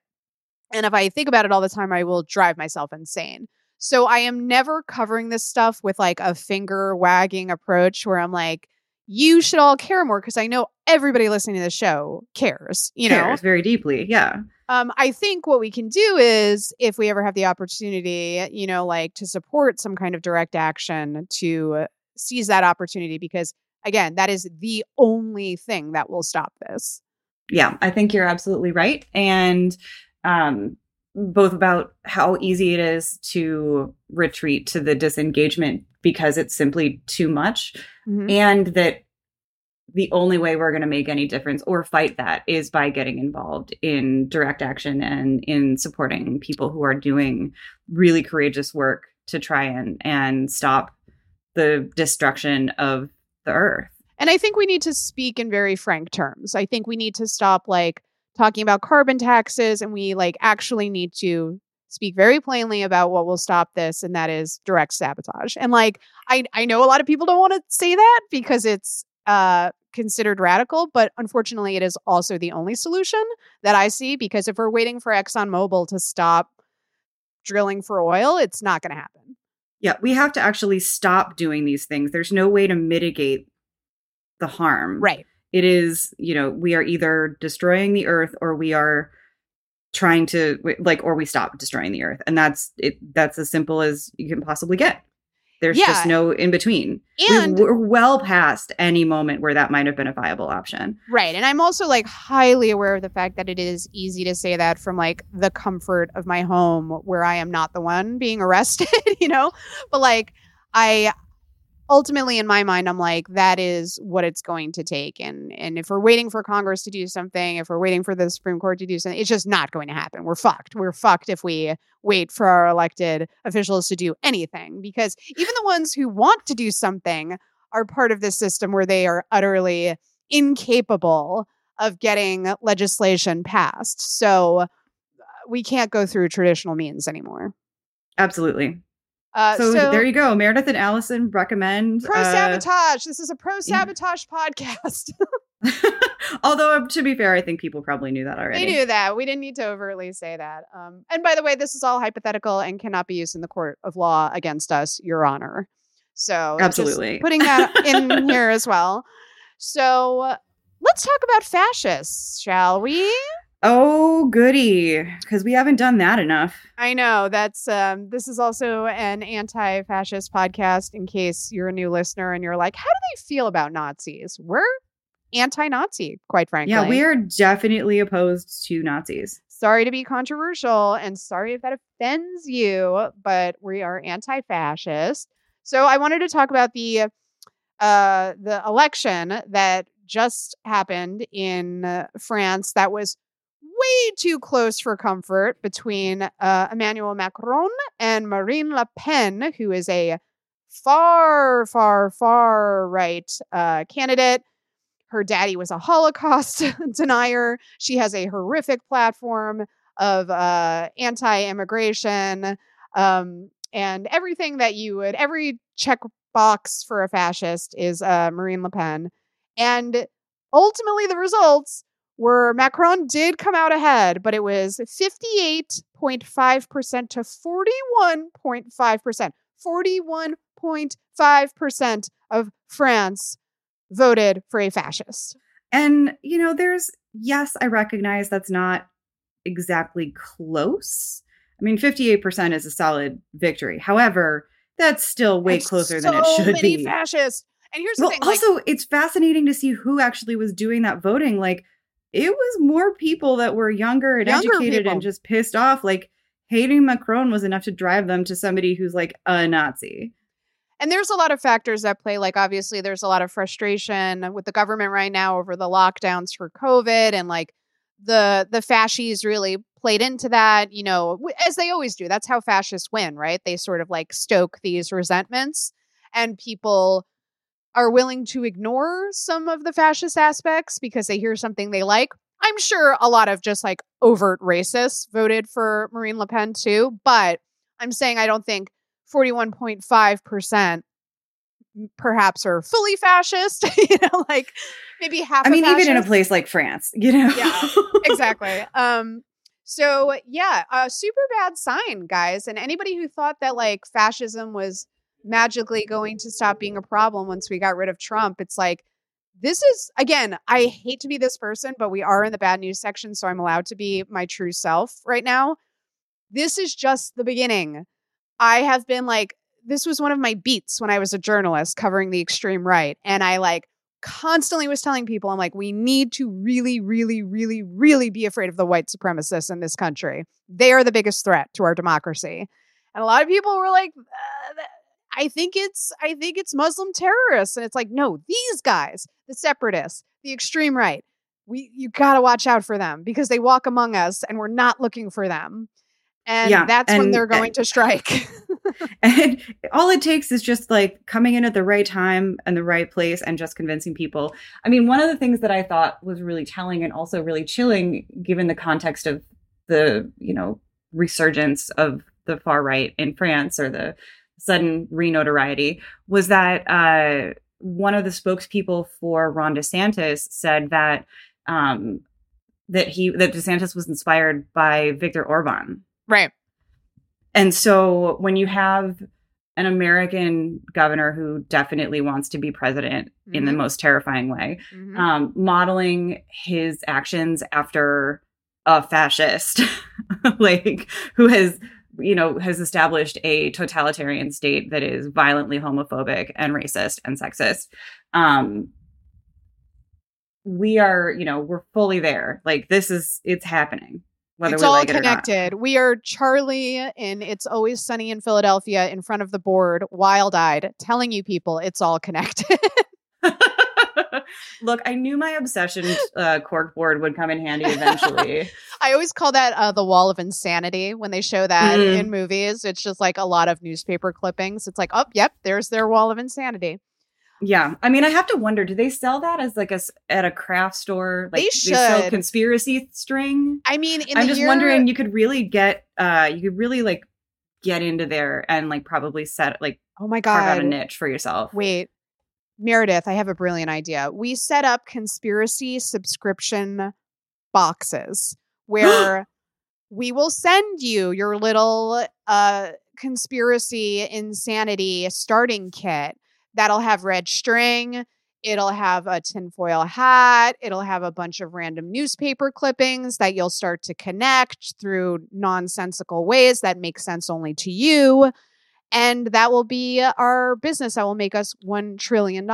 And if I think about it all the time, I will drive myself insane. So I am never covering this stuff with like a finger wagging approach where I'm like, you should all care more because I know everybody listening to the show cares, you cares know, very deeply. Yeah. Um, I think what we can do is if we ever have the opportunity, you know, like to support some kind of direct action to seize that opportunity because again, that is the only thing that will stop this. Yeah, I think you're absolutely right. And um, both about how easy it is to retreat to the disengagement because it's simply too much, mm-hmm. and that the only way we're going to make any difference or fight that is by getting involved in direct action and in supporting people who are doing really courageous work to try and and stop the destruction of the earth. And I think we need to speak in very frank terms. I think we need to stop like talking about carbon taxes and we like actually need to speak very plainly about what will stop this and that is direct sabotage. And like I I know a lot of people don't want to say that because it's uh considered radical, but unfortunately it is also the only solution that I see because if we're waiting for ExxonMobil to stop drilling for oil, it's not going to happen. Yeah, we have to actually stop doing these things. There's no way to mitigate the harm. Right. It is, you know, we are either destroying the earth or we are trying to like or we stop destroying the earth. And that's it that's as simple as you can possibly get. There's yeah. just no in between. And we're well past any moment where that might have been a viable option. Right. And I'm also like highly aware of the fact that it is easy to say that from like the comfort of my home where I am not the one being arrested, you know? But like I ultimately in my mind i'm like that is what it's going to take and and if we're waiting for congress to do something if we're waiting for the supreme court to do something it's just not going to happen. We're fucked. We're fucked if we wait for our elected officials to do anything because even the ones who want to do something are part of this system where they are utterly incapable of getting legislation passed. So uh, we can't go through traditional means anymore. Absolutely uh, so, so, there you go. Meredith and Allison recommend pro sabotage. Uh, this is a pro sabotage yeah. podcast. Although, um, to be fair, I think people probably knew that already. They knew that. We didn't need to overtly say that. Um, and by the way, this is all hypothetical and cannot be used in the court of law against us, Your Honor. So, absolutely putting that in here as well. So, uh, let's talk about fascists, shall we? Oh, goody. Because we haven't done that enough. I know. That's um this is also an anti-fascist podcast in case you're a new listener and you're like, how do they feel about Nazis? We're anti-Nazi, quite frankly. Yeah, we are definitely opposed to Nazis. Sorry to be controversial and sorry if that offends you, but we are anti-fascist. So I wanted to talk about the uh the election that just happened in uh, France that was way too close for comfort between uh, Emmanuel Macron and Marine Le Pen, who is a far, far, far right uh, candidate. Her daddy was a Holocaust denier. She has a horrific platform of uh, anti immigration um, and everything that you would, every check box for a fascist is uh, Marine Le Pen. And ultimately, the results were Macron did come out ahead, but it was 58.5% to 41.5%. 41.5% of France voted for a fascist. And, you know, there's, yes, I recognize that's not exactly close. I mean, 58% is a solid victory. However, that's still way closer so than it should many be. fascists. And here's the well, thing, like, also, it's fascinating to see who actually was doing that voting. Like, it was more people that were younger and Younger educated people. and just pissed off. Like, hating Macron was enough to drive them to somebody who's like a Nazi. and there's a lot of factors that play. Like, obviously, there's a lot of frustration with the government right now over the lockdowns for COVID, and like the the fascists really played into that. You know, as they always do. That's how fascists win, right? They sort of like stoke these resentments, and people are willing to ignore some of the fascist aspects because they hear something they like. I'm sure a lot of just like overt racists voted for Marine Le Pen too, but I'm saying I don't think 41.5% perhaps are fully fascist, you know, like maybe half I mean, even in a place like France, you know? Yeah, exactly. Um so yeah, a super bad sign, guys. And anybody who thought that like fascism was magically going to stop being a problem once we got rid of Trump, it's like this is again, I hate to be this person, but we are in the bad news section, so I'm allowed to be my true self right now. This is just the beginning. I have been like this was one of my beats when I was a journalist covering the extreme right and I like constantly was telling people, I'm like, we need to really, really, really, really be afraid of the white supremacists in this country. They are the biggest threat to our democracy. And a lot of people were like, uh, I think it's, I think it's Muslim terrorists. And it's like, no, these guys, the separatists, the extreme right, we, you got to watch out for them because they walk among us and we're not looking for them. And Yeah, that's when they're going to strike. And all it takes is just like coming in at the right time and the right place and just convincing people. I mean, one of the things that I thought was really telling and also really chilling, given the context of the, you know, resurgence of the far right in France or the sudden re-notoriety, was that uh, one of the spokespeople for Ron DeSantis said that um, that he that DeSantis was inspired by Viktor Orban. right. And so when you have an American governor who definitely wants to be president in the Mhm. most terrifying way, Mhm. um, modeling his actions after a fascist, like who has, you know, has established a totalitarian state that is violently homophobic and racist and sexist. Um, we are, you know, we're fully there. Like this is, it's happening. Whether it's we all like it or not. connected. We are Charlie in It's Always Sunny in Philadelphia in front of the board, wild eyed, telling you people it's all connected. Look, I knew my obsession uh, cork board would come in handy eventually. I always call that uh, the wall of insanity when they show that Mm. in movies. It's just like a lot of newspaper clippings. It's like, oh, yep, there's their wall of insanity. yeah, I mean, I have to wonder: do they sell that as like a at a craft store? Like They sell conspiracy string. I mean, in I'm the just year, wondering. You could really get, uh, you could really like get into there and like probably set like oh my god, carve out god, a niche for yourself. Wait, Meredith, I have a brilliant idea. We set up conspiracy subscription boxes where we will send you your little uh conspiracy insanity starting kit that'll have red string. It'll have a tinfoil hat. It'll have a bunch of random newspaper clippings that you'll start to connect through nonsensical ways that make sense only to you and that will be our business that will make us $1 trillion.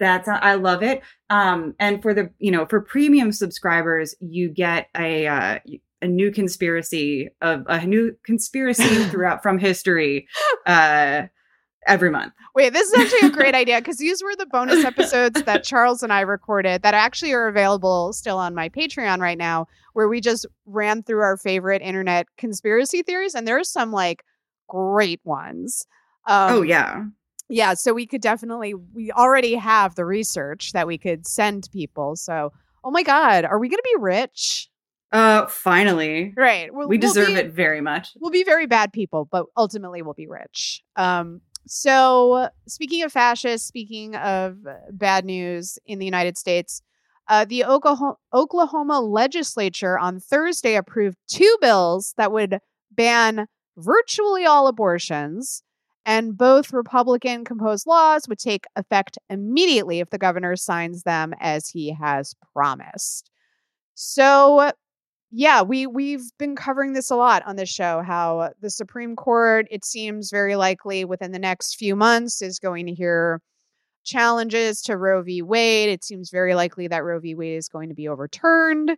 That's I love it. Um, and for the you know for premium subscribers, you get a uh, a new conspiracy of a new conspiracy throughout from history, uh, every month. Wait, this is actually a great idea because these were the bonus episodes that Charles and I recorded that actually are available still on my Patreon right now, where we just ran through our favorite internet conspiracy theories. And there there's some like great ones. Um, oh, yeah. Yeah. So we could definitely, we already have the research that we could send people. So, oh my God, are we going to be rich? Uh, finally, right. We'll, we deserve we'll be, it very much. We'll be very bad people, but ultimately we'll be rich. Um, so, speaking of fascists, speaking of bad news in the United States, uh, the Oklahoma, Oklahoma legislature on Thursday approved two bills that would ban virtually all abortions. And both Republican composed laws would take effect immediately if the governor signs them as he has promised. So, yeah, we we've been covering this a lot on this show how the Supreme Court it seems very likely within the next few months is going to hear challenges to Roe v. Wade. It seems very likely that Roe v. Wade is going to be overturned.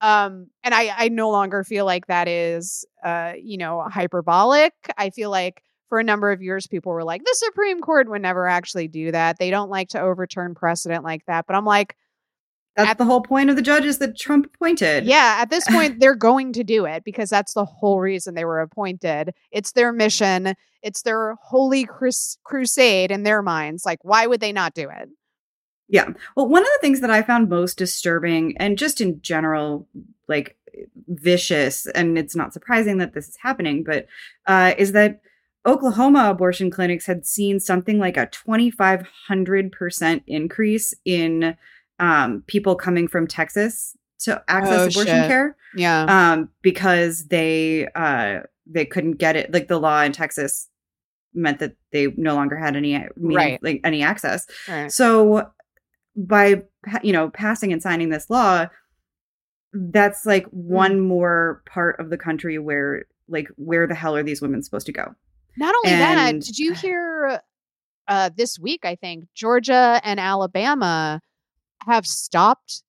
Um, and I I no longer feel like that is uh, you know, hyperbolic. I feel like for a number of years people were like the Supreme Court would never actually do that. They don't like to overturn precedent like that. But I'm like that's at, the whole point of the judges that Trump appointed. Yeah, at this point, they're going to do it because that's the whole reason they were appointed. It's their mission, it's their holy crus- crusade in their minds. Like, why would they not do it? Yeah. Well, one of the things that I found most disturbing and just in general, like vicious, and it's not surprising that this is happening, but uh, is that Oklahoma abortion clinics had seen something like a 2,500% increase in um, people coming from Texas to access oh, abortion shit. care. Yeah. Um, because they uh they couldn't get it. Like the law in Texas meant that they no longer had any meaning, right. like any access. Right. So by you know passing and signing this law, that's like mm. one more part of the country where like where the hell are these women supposed to go? Not only and, that, did you hear uh, this week? I think Georgia and Alabama have stopped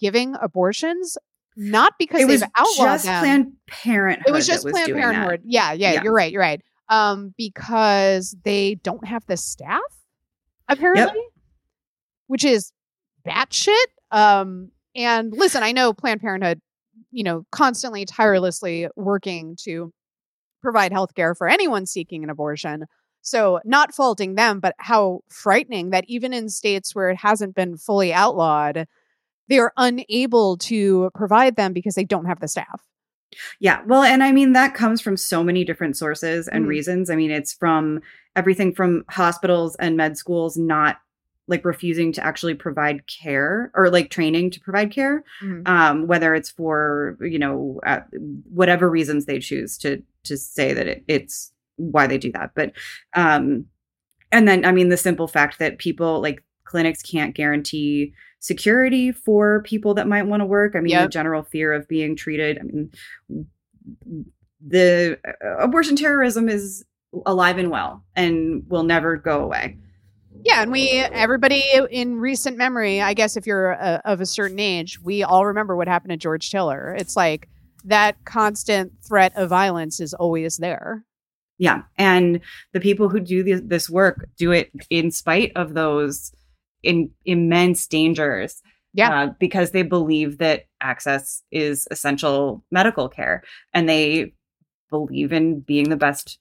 giving abortions not because it they've outlawed just them. Planned Parenthood. It was just was Planned Parenthood. Yeah, yeah, yeah, you're right. You're right. Um, because they don't have the staff, apparently, yep. Which is batshit. Um, and listen, I know Planned Parenthood, you know, constantly, tirelessly working to provide health care for anyone seeking an abortion. So, not faulting them, but how frightening that even in states where it hasn't been fully outlawed, they are unable to provide them because they don't have the staff. Yeah. Well, and I mean, that comes from so many different sources and mm reasons. I mean, it's from everything from hospitals and med schools not like refusing to actually provide care or like training to provide care mm um, whether it's for you know uh, whatever reasons they choose to to say that it, it's why they do that. But um and then I mean the simple fact that people like clinics can't guarantee security for people that might want to work. I mean yep. the general fear of being treated. I mean the uh, abortion terrorism is alive and well and will never go away. Yeah, and we everybody in recent memory, I guess if you're a, uh, of a certain age, we all remember what happened to George Tiller. It's like that constant threat of violence is always there. Yeah. And the people who do this work do it in spite of those in, immense dangers. Yeah. Uh, because they believe that access is essential medical care and they believe in being the best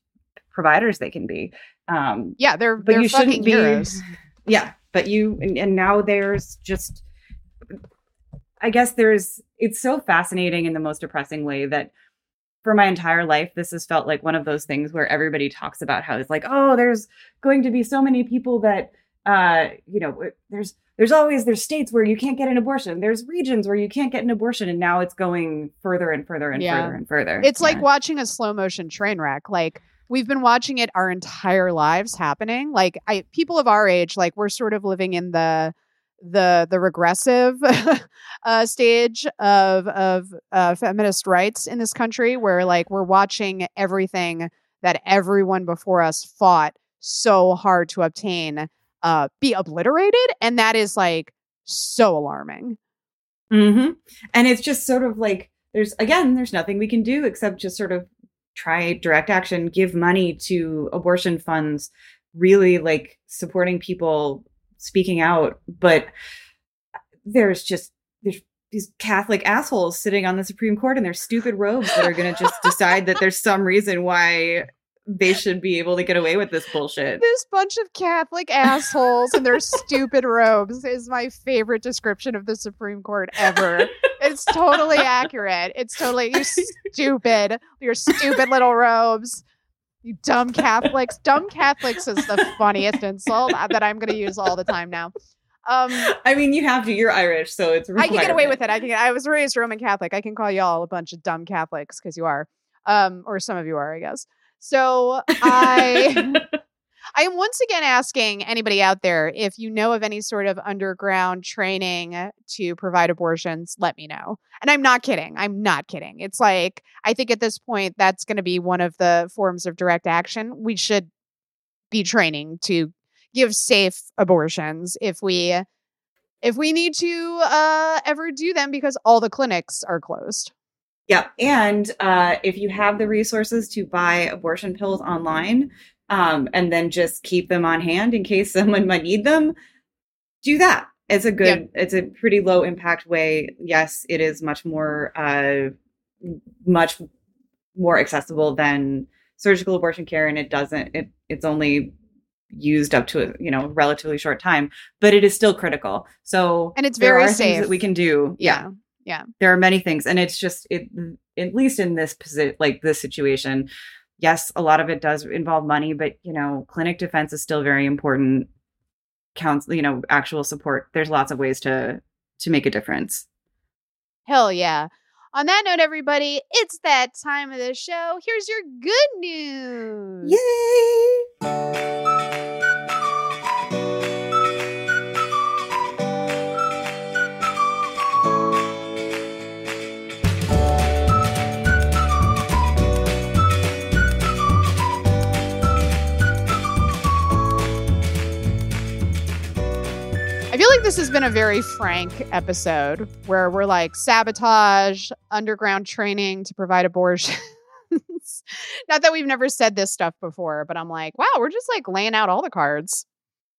providers they can be. Um, yeah. They're, but they're you shouldn't be. Heroes. Yeah. But you, and, and now there's just, I guess there's, it's so fascinating in the most depressing way that for my entire life, this has felt like one of those things where everybody talks about how it's like, oh, there's going to be so many people that, uh, you know, there's there's always there's states where you can't get an abortion. There's regions where you can't get an abortion, and now it's going further and further and yeah. further and further. It's yeah. like watching a slow motion train wreck. Like we've been watching it our entire lives happening. Like I, people of our age, like we're sort of living in the the the regressive uh, stage of of uh, feminist rights in this country, where like we're watching everything that everyone before us fought so hard to obtain uh, be obliterated, and that is like so alarming. Mm-hmm. And it's just sort of like there's again, there's nothing we can do except just sort of try direct action, give money to abortion funds really like supporting people speaking out, but uh, there's just there's these Catholic assholes sitting on the Supreme Court in their stupid robes that are going to just decide that there's some reason why they should be able to get away with this bullshit. This bunch of Catholic assholes in their stupid robes is my favorite description of the Supreme Court ever. It's totally accurate. It's totally you stupid. Your stupid little robes. You dumb Catholics. Dumb Catholics is the funniest insult that I'm going to use all the time now. Um, I mean, you have to. You're Irish, so it's. I can get away with it. I can. I was raised Roman Catholic. I can call y'all a bunch of dumb Catholics because you are, um, or some of you are, I guess. So I. I am once again asking anybody out there if you know of any sort of underground training to provide abortions, let me know. And I'm not kidding. I'm not kidding. It's like, I think at this point, that's going to be one of the forms of direct action. We should be training to give safe abortions if we if we need to uh ever do them because all the clinics are closed yeah and uh if you have the resources to buy abortion pills online um and then just keep them on hand in case someone might need them do that. It's a good yeah. it's a pretty low impact way. Yes it is much more uh much more accessible than surgical abortion care and it doesn't it it's only used up to a you know relatively short time but it is still critical. So and it's very safe that we can do. Yeah. yeah yeah there are many things and it's just it at least in this position like this situation yes a lot of it does involve money but you know clinic defense is still very important counsel you know actual support there's lots of ways to to make a difference hell yeah on that note, everybody, it's that time of the show. Here's your good news. Yay! Like this has been a very frank episode where we're like sabotage, underground training to provide abortions. Not that we've never said this stuff before, but I'm like, wow, we're just like laying out all the cards.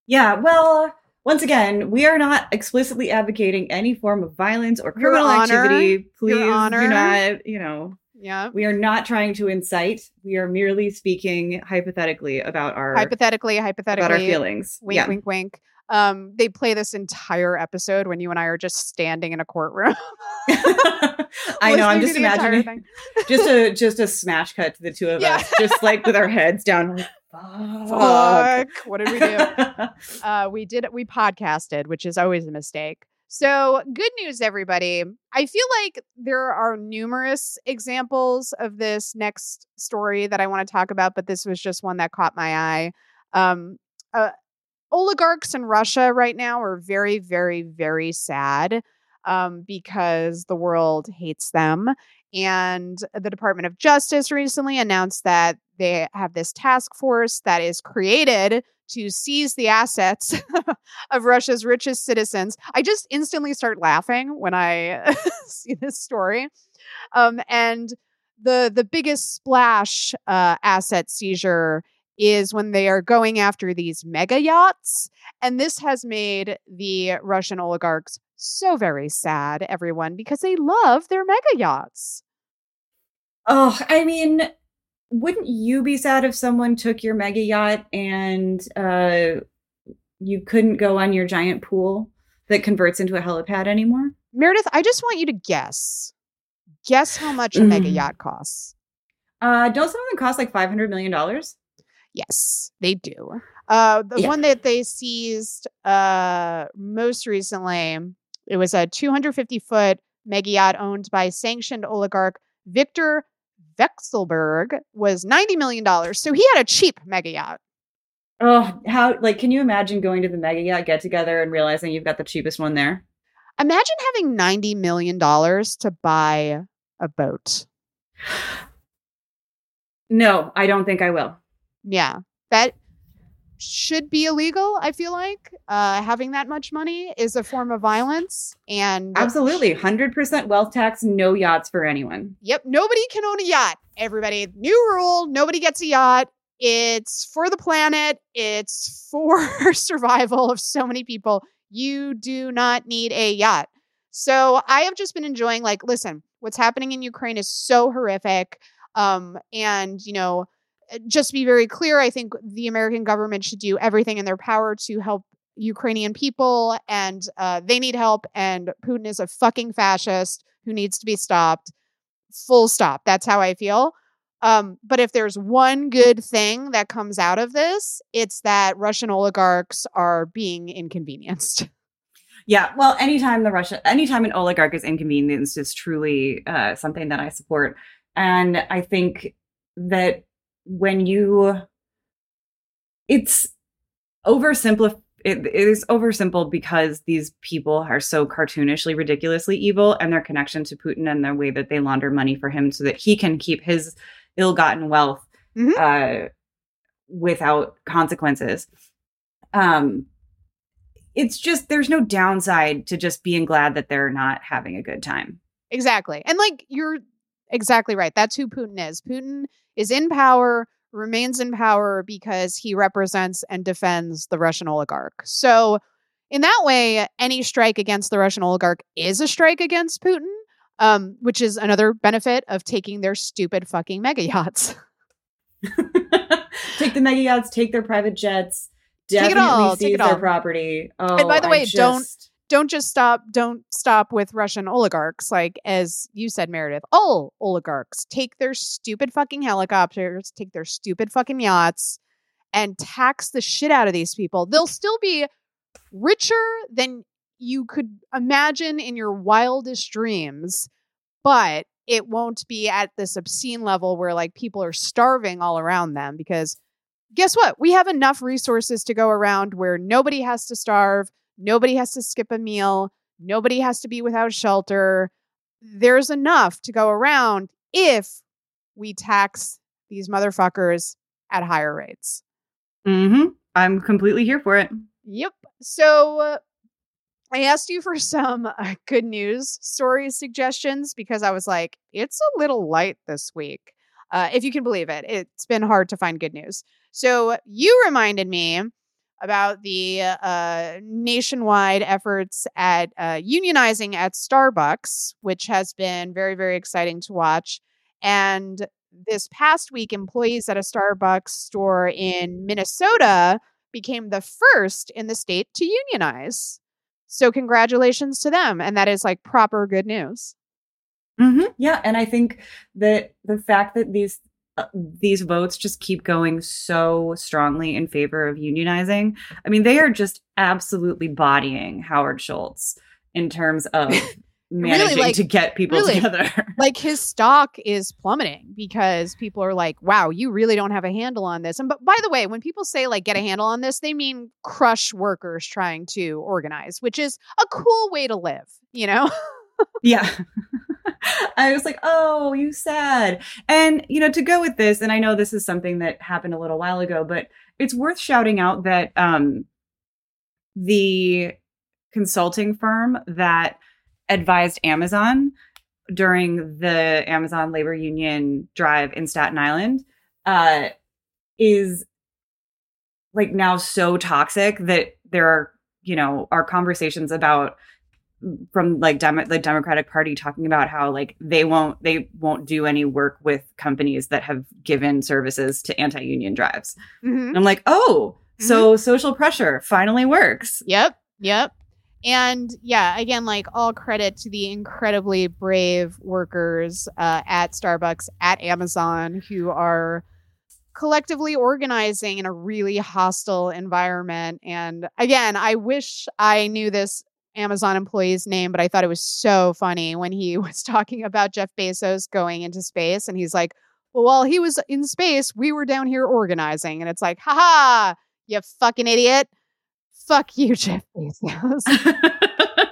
Yeah, well, once again, we are not explicitly advocating any form of violence or criminal activity. Please do not, you know. Yeah. We are not trying to incite. We are merely speaking hypothetically about our hypothetically, hypothetically about our feelings. Wink, yeah. wink, wink. Um, they play this entire episode when you and I are just standing in a courtroom. I know. I'm just imagining just a just a smash cut to the two of yeah. us, just like with our heads down. Like, Fuck. Fuck. What did we do? uh, we did. We podcasted, which is always a mistake. So, good news, everybody. I feel like there are numerous examples of this next story that I want to talk about, but this was just one that caught my eye. Um, uh, oligarchs in Russia right now are very, very, very sad um, because the world hates them. And the Department of Justice recently announced that they have this task force that is created to seize the assets of Russia's richest citizens. I just instantly start laughing when I see this story. Um, and the the biggest splash uh, asset seizure is when they are going after these mega yachts. And this has made the Russian oligarchs so very sad, everyone, because they love their mega yachts. Oh, I mean, wouldn't you be sad if someone took your mega yacht and uh, you couldn't go on your giant pool that converts into a helipad anymore? Meredith, I just want you to guess. Guess how much a mega mm. yacht costs. Uh, don't some of them cost like $500 million? Yes, they do. Uh, the yeah. one that they seized uh, most recently, it was a 250 foot mega yacht owned by sanctioned oligarch Victor Vekselberg, was 90 million dollars. So he had a cheap mega yacht. Oh, how like can you imagine going to the mega yacht get together and realizing you've got the cheapest one there? Imagine having 90 million dollars to buy a boat. No, I don't think I will. Yeah. That should be illegal, I feel like. Uh, having that much money is a form of violence. And absolutely 100% wealth tax, no yachts for anyone. Yep. Nobody can own a yacht. Everybody, new rule nobody gets a yacht It's for the planet, it's for survival of so many people. You do not need a yacht. So I have just been enjoying, like, listen, what's happening in Ukraine is so horrific. Um, and, you know, just to be very clear, I think the American government should do everything in their power to help Ukrainian people, and uh, they need help. And Putin is a fucking fascist who needs to be stopped. Full stop. That's how I feel. Um, but if there's one good thing that comes out of this, it's that Russian oligarchs are being inconvenienced. Yeah, well, anytime the Russia, anytime an oligarch is inconvenienced is truly uh, something that I support, and I think that when you, it's oversimplified. It, it is oversimple because these people are so cartoonishly ridiculously evil and their connection to Putin and the way that they launder money for him so that he can keep his ill-gotten wealth Mhm. uh, without consequences. Um, it's just there's no downside to just being glad that they're not having a good time. Exactly. And like you're exactly right. That's who Putin is. Putin is in power, remains in power because he represents and defends the Russian oligarch. So, in that way, any strike against the Russian oligarch is a strike against Putin, um, which is another benefit of taking their stupid fucking mega yachts. take the mega yachts, take their private jets, Take it definitely all, seize take it their property. Oh, And by the way, just- don't just stop don't stop with russian oligarchs like as you said meredith all oligarchs take their stupid fucking helicopters take their stupid fucking yachts and tax the shit out of these people. They'll still be richer than you could imagine in your wildest dreams but it won't be at this obscene level where like people are starving all around them because guess what? We have enough resources to go around where nobody has to starve Nobody has to skip a meal. Nobody has to be without shelter. There's enough to go around if we tax these motherfuckers at higher rates. Mhm. I'm completely here for it. Yep. So uh, I asked you for some uh, good news story suggestions because I was like, it's a little light this week. Uh, if you can believe it, it's been hard to find good news. So you reminded me about the uh, nationwide efforts at uh, unionizing at Starbucks, which has been very, very exciting to watch. And this past week, employees at a Starbucks store in Minnesota became the first in the state to unionize. So, congratulations to them. And that is like proper good news. hmm Yeah, and I think that the fact that these Uh, these votes just keep going so strongly in favor of unionizing. I mean, they are just absolutely bodying Howard Schultz in terms of managing like, to get people really. together. like his stock is plummeting because people are like, wow, you really don't have a handle on this. And but by the way, when people say like get a handle on this, they mean crush workers trying to organize, which is a cool way to live, you know? yeah. I was like, oh, you sad. And, you know, to go with this, and I know this is something that happened a little while ago, but it's worth shouting out that um, the consulting firm that advised Amazon during the Amazon labor union drive in Staten Island uh, is like now so toxic that there are, you know, are conversations about from like Demo- the Democratic Party talking about how like they won't they won't do any work with companies that have given services to anti-union drives. Mhm. I'm like, "Oh, so social pressure finally works." Yep. Yep. And yeah, again, like all credit to the incredibly brave workers uh, at Starbucks, at Amazon, who are collectively organizing in a really hostile environment. And again, I wish I knew this Amazon employee's name, but I thought it was so funny when he was talking about Jeff Bezos going into space and he's like, well, while he was in space, we were down here organizing. And it's like, haha, you fucking idiot. Fuck you, Jeff Bezos.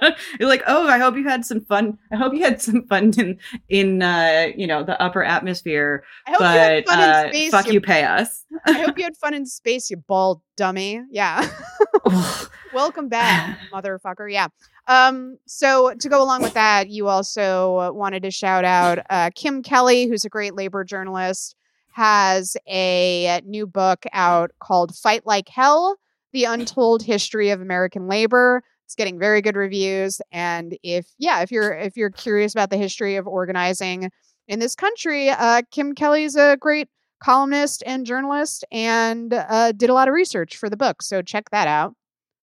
You're like, "Oh, I hope you had some fun. I hope you had some fun in in uh, you know, the upper atmosphere, I hope you had but fun uh, in space. fuck you, you pay us." I hope you had fun in space, you bald dummy. Yeah. Welcome back, motherfucker. Yeah. Um, so to go along with that, you also wanted to shout out uh, Kim Kelly, who's a great labor journalist, has a new book out called Fight Like Hell The Untold History of American Labor. It's getting very good reviews. And if, yeah, if you're if you're curious about the history of organizing in this country, uh, Kim Kelly's a great columnist and journalist and uh, did a lot of research for the book. So check that out.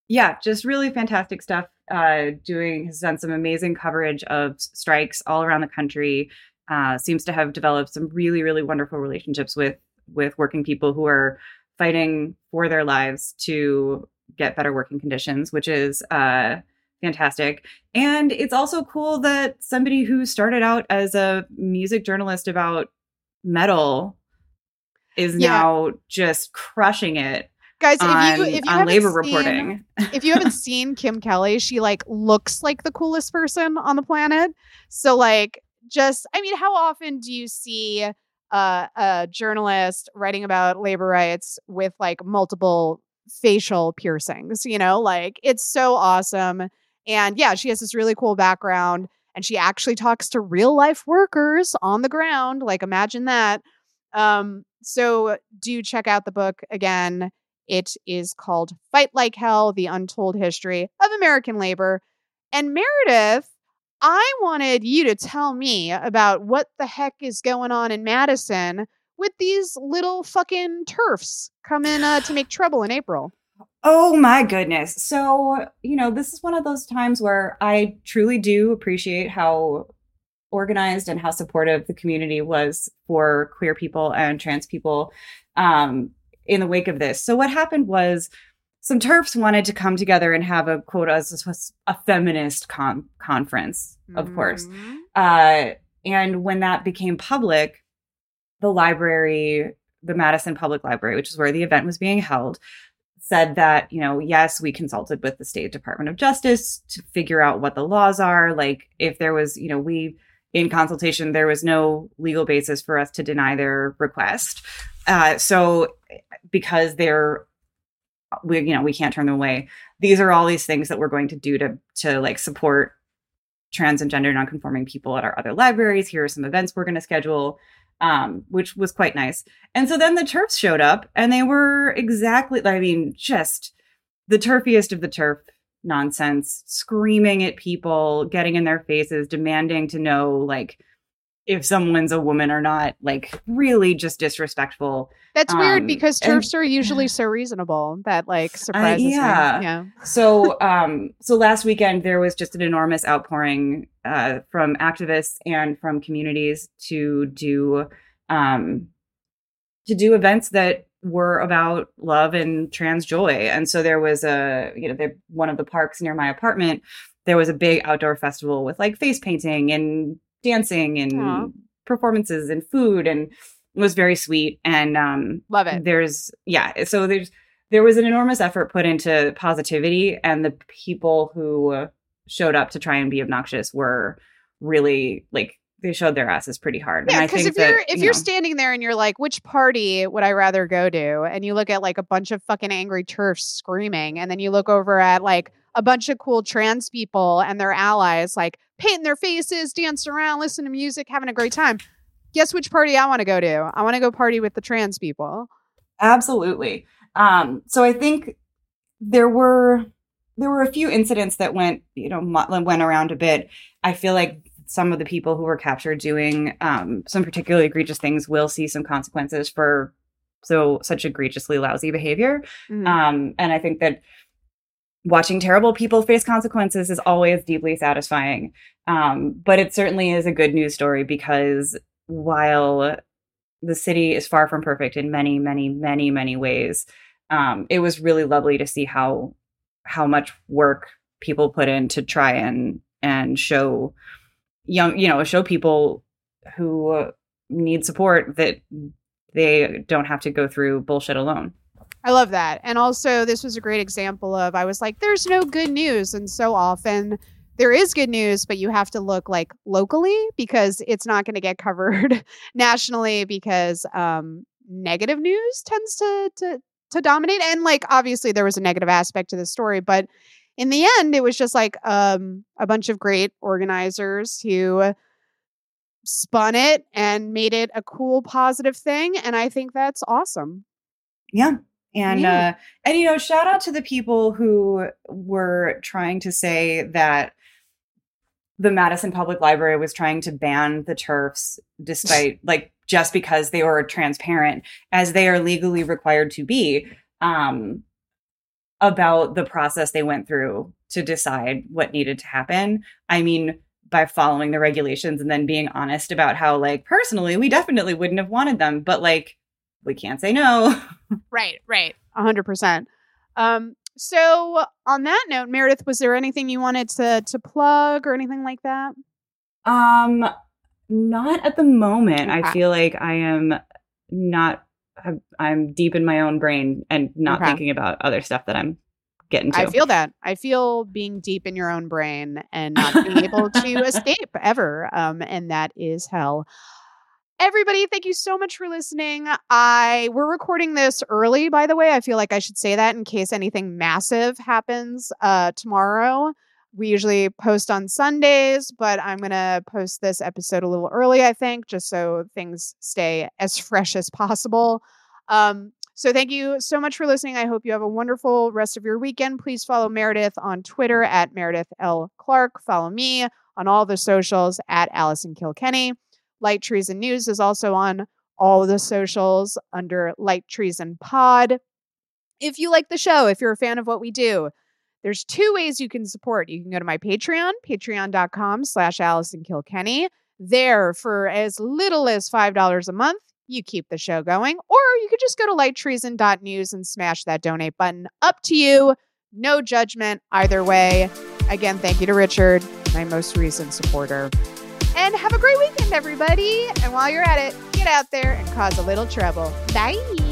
Yeah, just really fantastic stuff. Uh, doing has done some amazing coverage of strikes all around the country. Uh, seems to have developed some really, really wonderful relationships with with working people who are fighting for their lives to get better working conditions, which is uh, fantastic. And it's also cool that somebody who started out as a music journalist about metal is yeah. now just crushing it guys on, if you if you on labor scene, reporting. if you haven't seen kim kelly she like looks like the coolest person on the planet. So like just i mean how often do you see uh, a journalist writing about labor rights with like multiple facial piercings you know? Like it's so awesome. And yeah she has this really cool background and she actually talks to real life workers on the ground. Like imagine that. Um so do check out the book again it is called Fight Like Hell The Untold History of American Labor. And Meredith, I wanted you to tell me about what the heck is going on in Madison with these little fucking TERFs coming uh, to make trouble in April. Oh my goodness. So, you know, this is one of those times where I truly do appreciate how organized and how supportive the community was for queer people and trans people um, in the wake of this. So what happened was some TERFs wanted to come together and have a quote as a feminist con- conference, of mm-hmm. course. Uh, and when that became public, the library, the Madison Public Library, which is where the event was being held, said that, you know, yes, we consulted with the State Department of Justice to figure out what the laws are. Like, if there was, you know, we, in consultation, there was no legal basis for us to deny their request. Uh, so because they're we you know we can't turn them away. These are all these things that we're going to do to to like support trans and gender nonconforming people at our other libraries. Here are some events we're going to schedule um, which was quite nice. And so then the TERFs showed up and they were exactly i mean just the turfiest of the turf nonsense screaming at people getting in their faces demanding to know like if someone's a woman or not, like really just disrespectful. That's um, weird because TERFs are usually so reasonable that like surprises uh, yeah. me. Yeah. so um so last weekend there was just an enormous outpouring uh from activists and from communities to do um to do events that were about love and trans joy. And so there was a, you know, one of the parks near my apartment, there was a big outdoor festival with like face painting and dancing and Aww. performances and food and it was very sweet and um love it there's yeah so there's there was an enormous effort put into positivity and the people who showed up to try and be obnoxious were really like they showed their asses pretty hard. Yeah, because if you're if you are standing there and you're like, which party would I rather go to? And you look at like a bunch of fucking angry TERFs screaming, and then you look over at like a bunch of cool trans people and their allies, like painting their faces, dancing around, listening to music, having a great time. Guess which party I want to go to? I want to go party with the trans people. Absolutely. Um, so I think there were there were a few incidents that went you know went around a bit. I feel like some of the people who were captured doing um, some particularly egregious things will see some consequences for so such egregiously lousy behavior. Mm-hmm. Um, and I think that watching terrible people face consequences is always deeply satisfying. Um, but it certainly is a good news story because while the city is far from perfect in many, many, many, many ways, um, it was really lovely to see how how much work people put in to try and and show young, you know, show people who need support that they don't have to go through bullshit alone. I love that. And also, this was a great example of I was like, there's no good news. And so often there is good news, but you have to look like locally because it's not going to get covered nationally because um, negative news tends to, to, to dominate. And like, obviously, there was a negative aspect to the story, but in the end, it was just like um, a bunch of great organizers who spun it and made it a cool, positive thing. And I think that's awesome. Yeah. And Yeah. uh and you know, shout out to the people who were trying to say that the Madison Public Library was trying to ban the TERFs despite like just because they were transparent as they are legally required to be um about the process they went through to decide what needed to happen. I mean, by following the regulations and then being honest about how like personally we definitely wouldn't have wanted them, but like we can't say no. Right, right. A hundred percent. Um, so on that note, Meredith, was there anything you wanted to to plug or anything like that? Um, not at the moment. Okay. I feel like I am not. I'm- deep in my own brain and not Okay. thinking about other stuff that I'm getting to. I feel that. I feel being deep in your own brain and not being able to escape ever. Um, and that is hell. Everybody, thank you so much for listening. I we're recording this early, by the way. I feel like I should say that in case anything massive happens uh tomorrow. We usually post on Sundays, but I'm gonna post this episode a little early, I think, just so things stay as fresh as possible. Um, so thank you so much for listening. I hope you have a wonderful rest of your weekend. Please follow Meredith on Twitter at Meredith L. Clark. Follow me on all the socials at Allison Kilkenny. Light Treason News is also on all the socials under Light Treason Pod. If you like the show, if you're a fan of what we do, there's two ways you can support. You can go to my Patreon, patreon.com slash Allison Kilkenny. There, for as little as $5 a month, you keep the show going. Or you could just go to lighttreason.news and smash that donate button. Up to you. No judgment either way. Again, thank you to Richard, my most recent supporter. And have a great weekend, everybody. And while you're at it, get out there and cause a little trouble. Bye.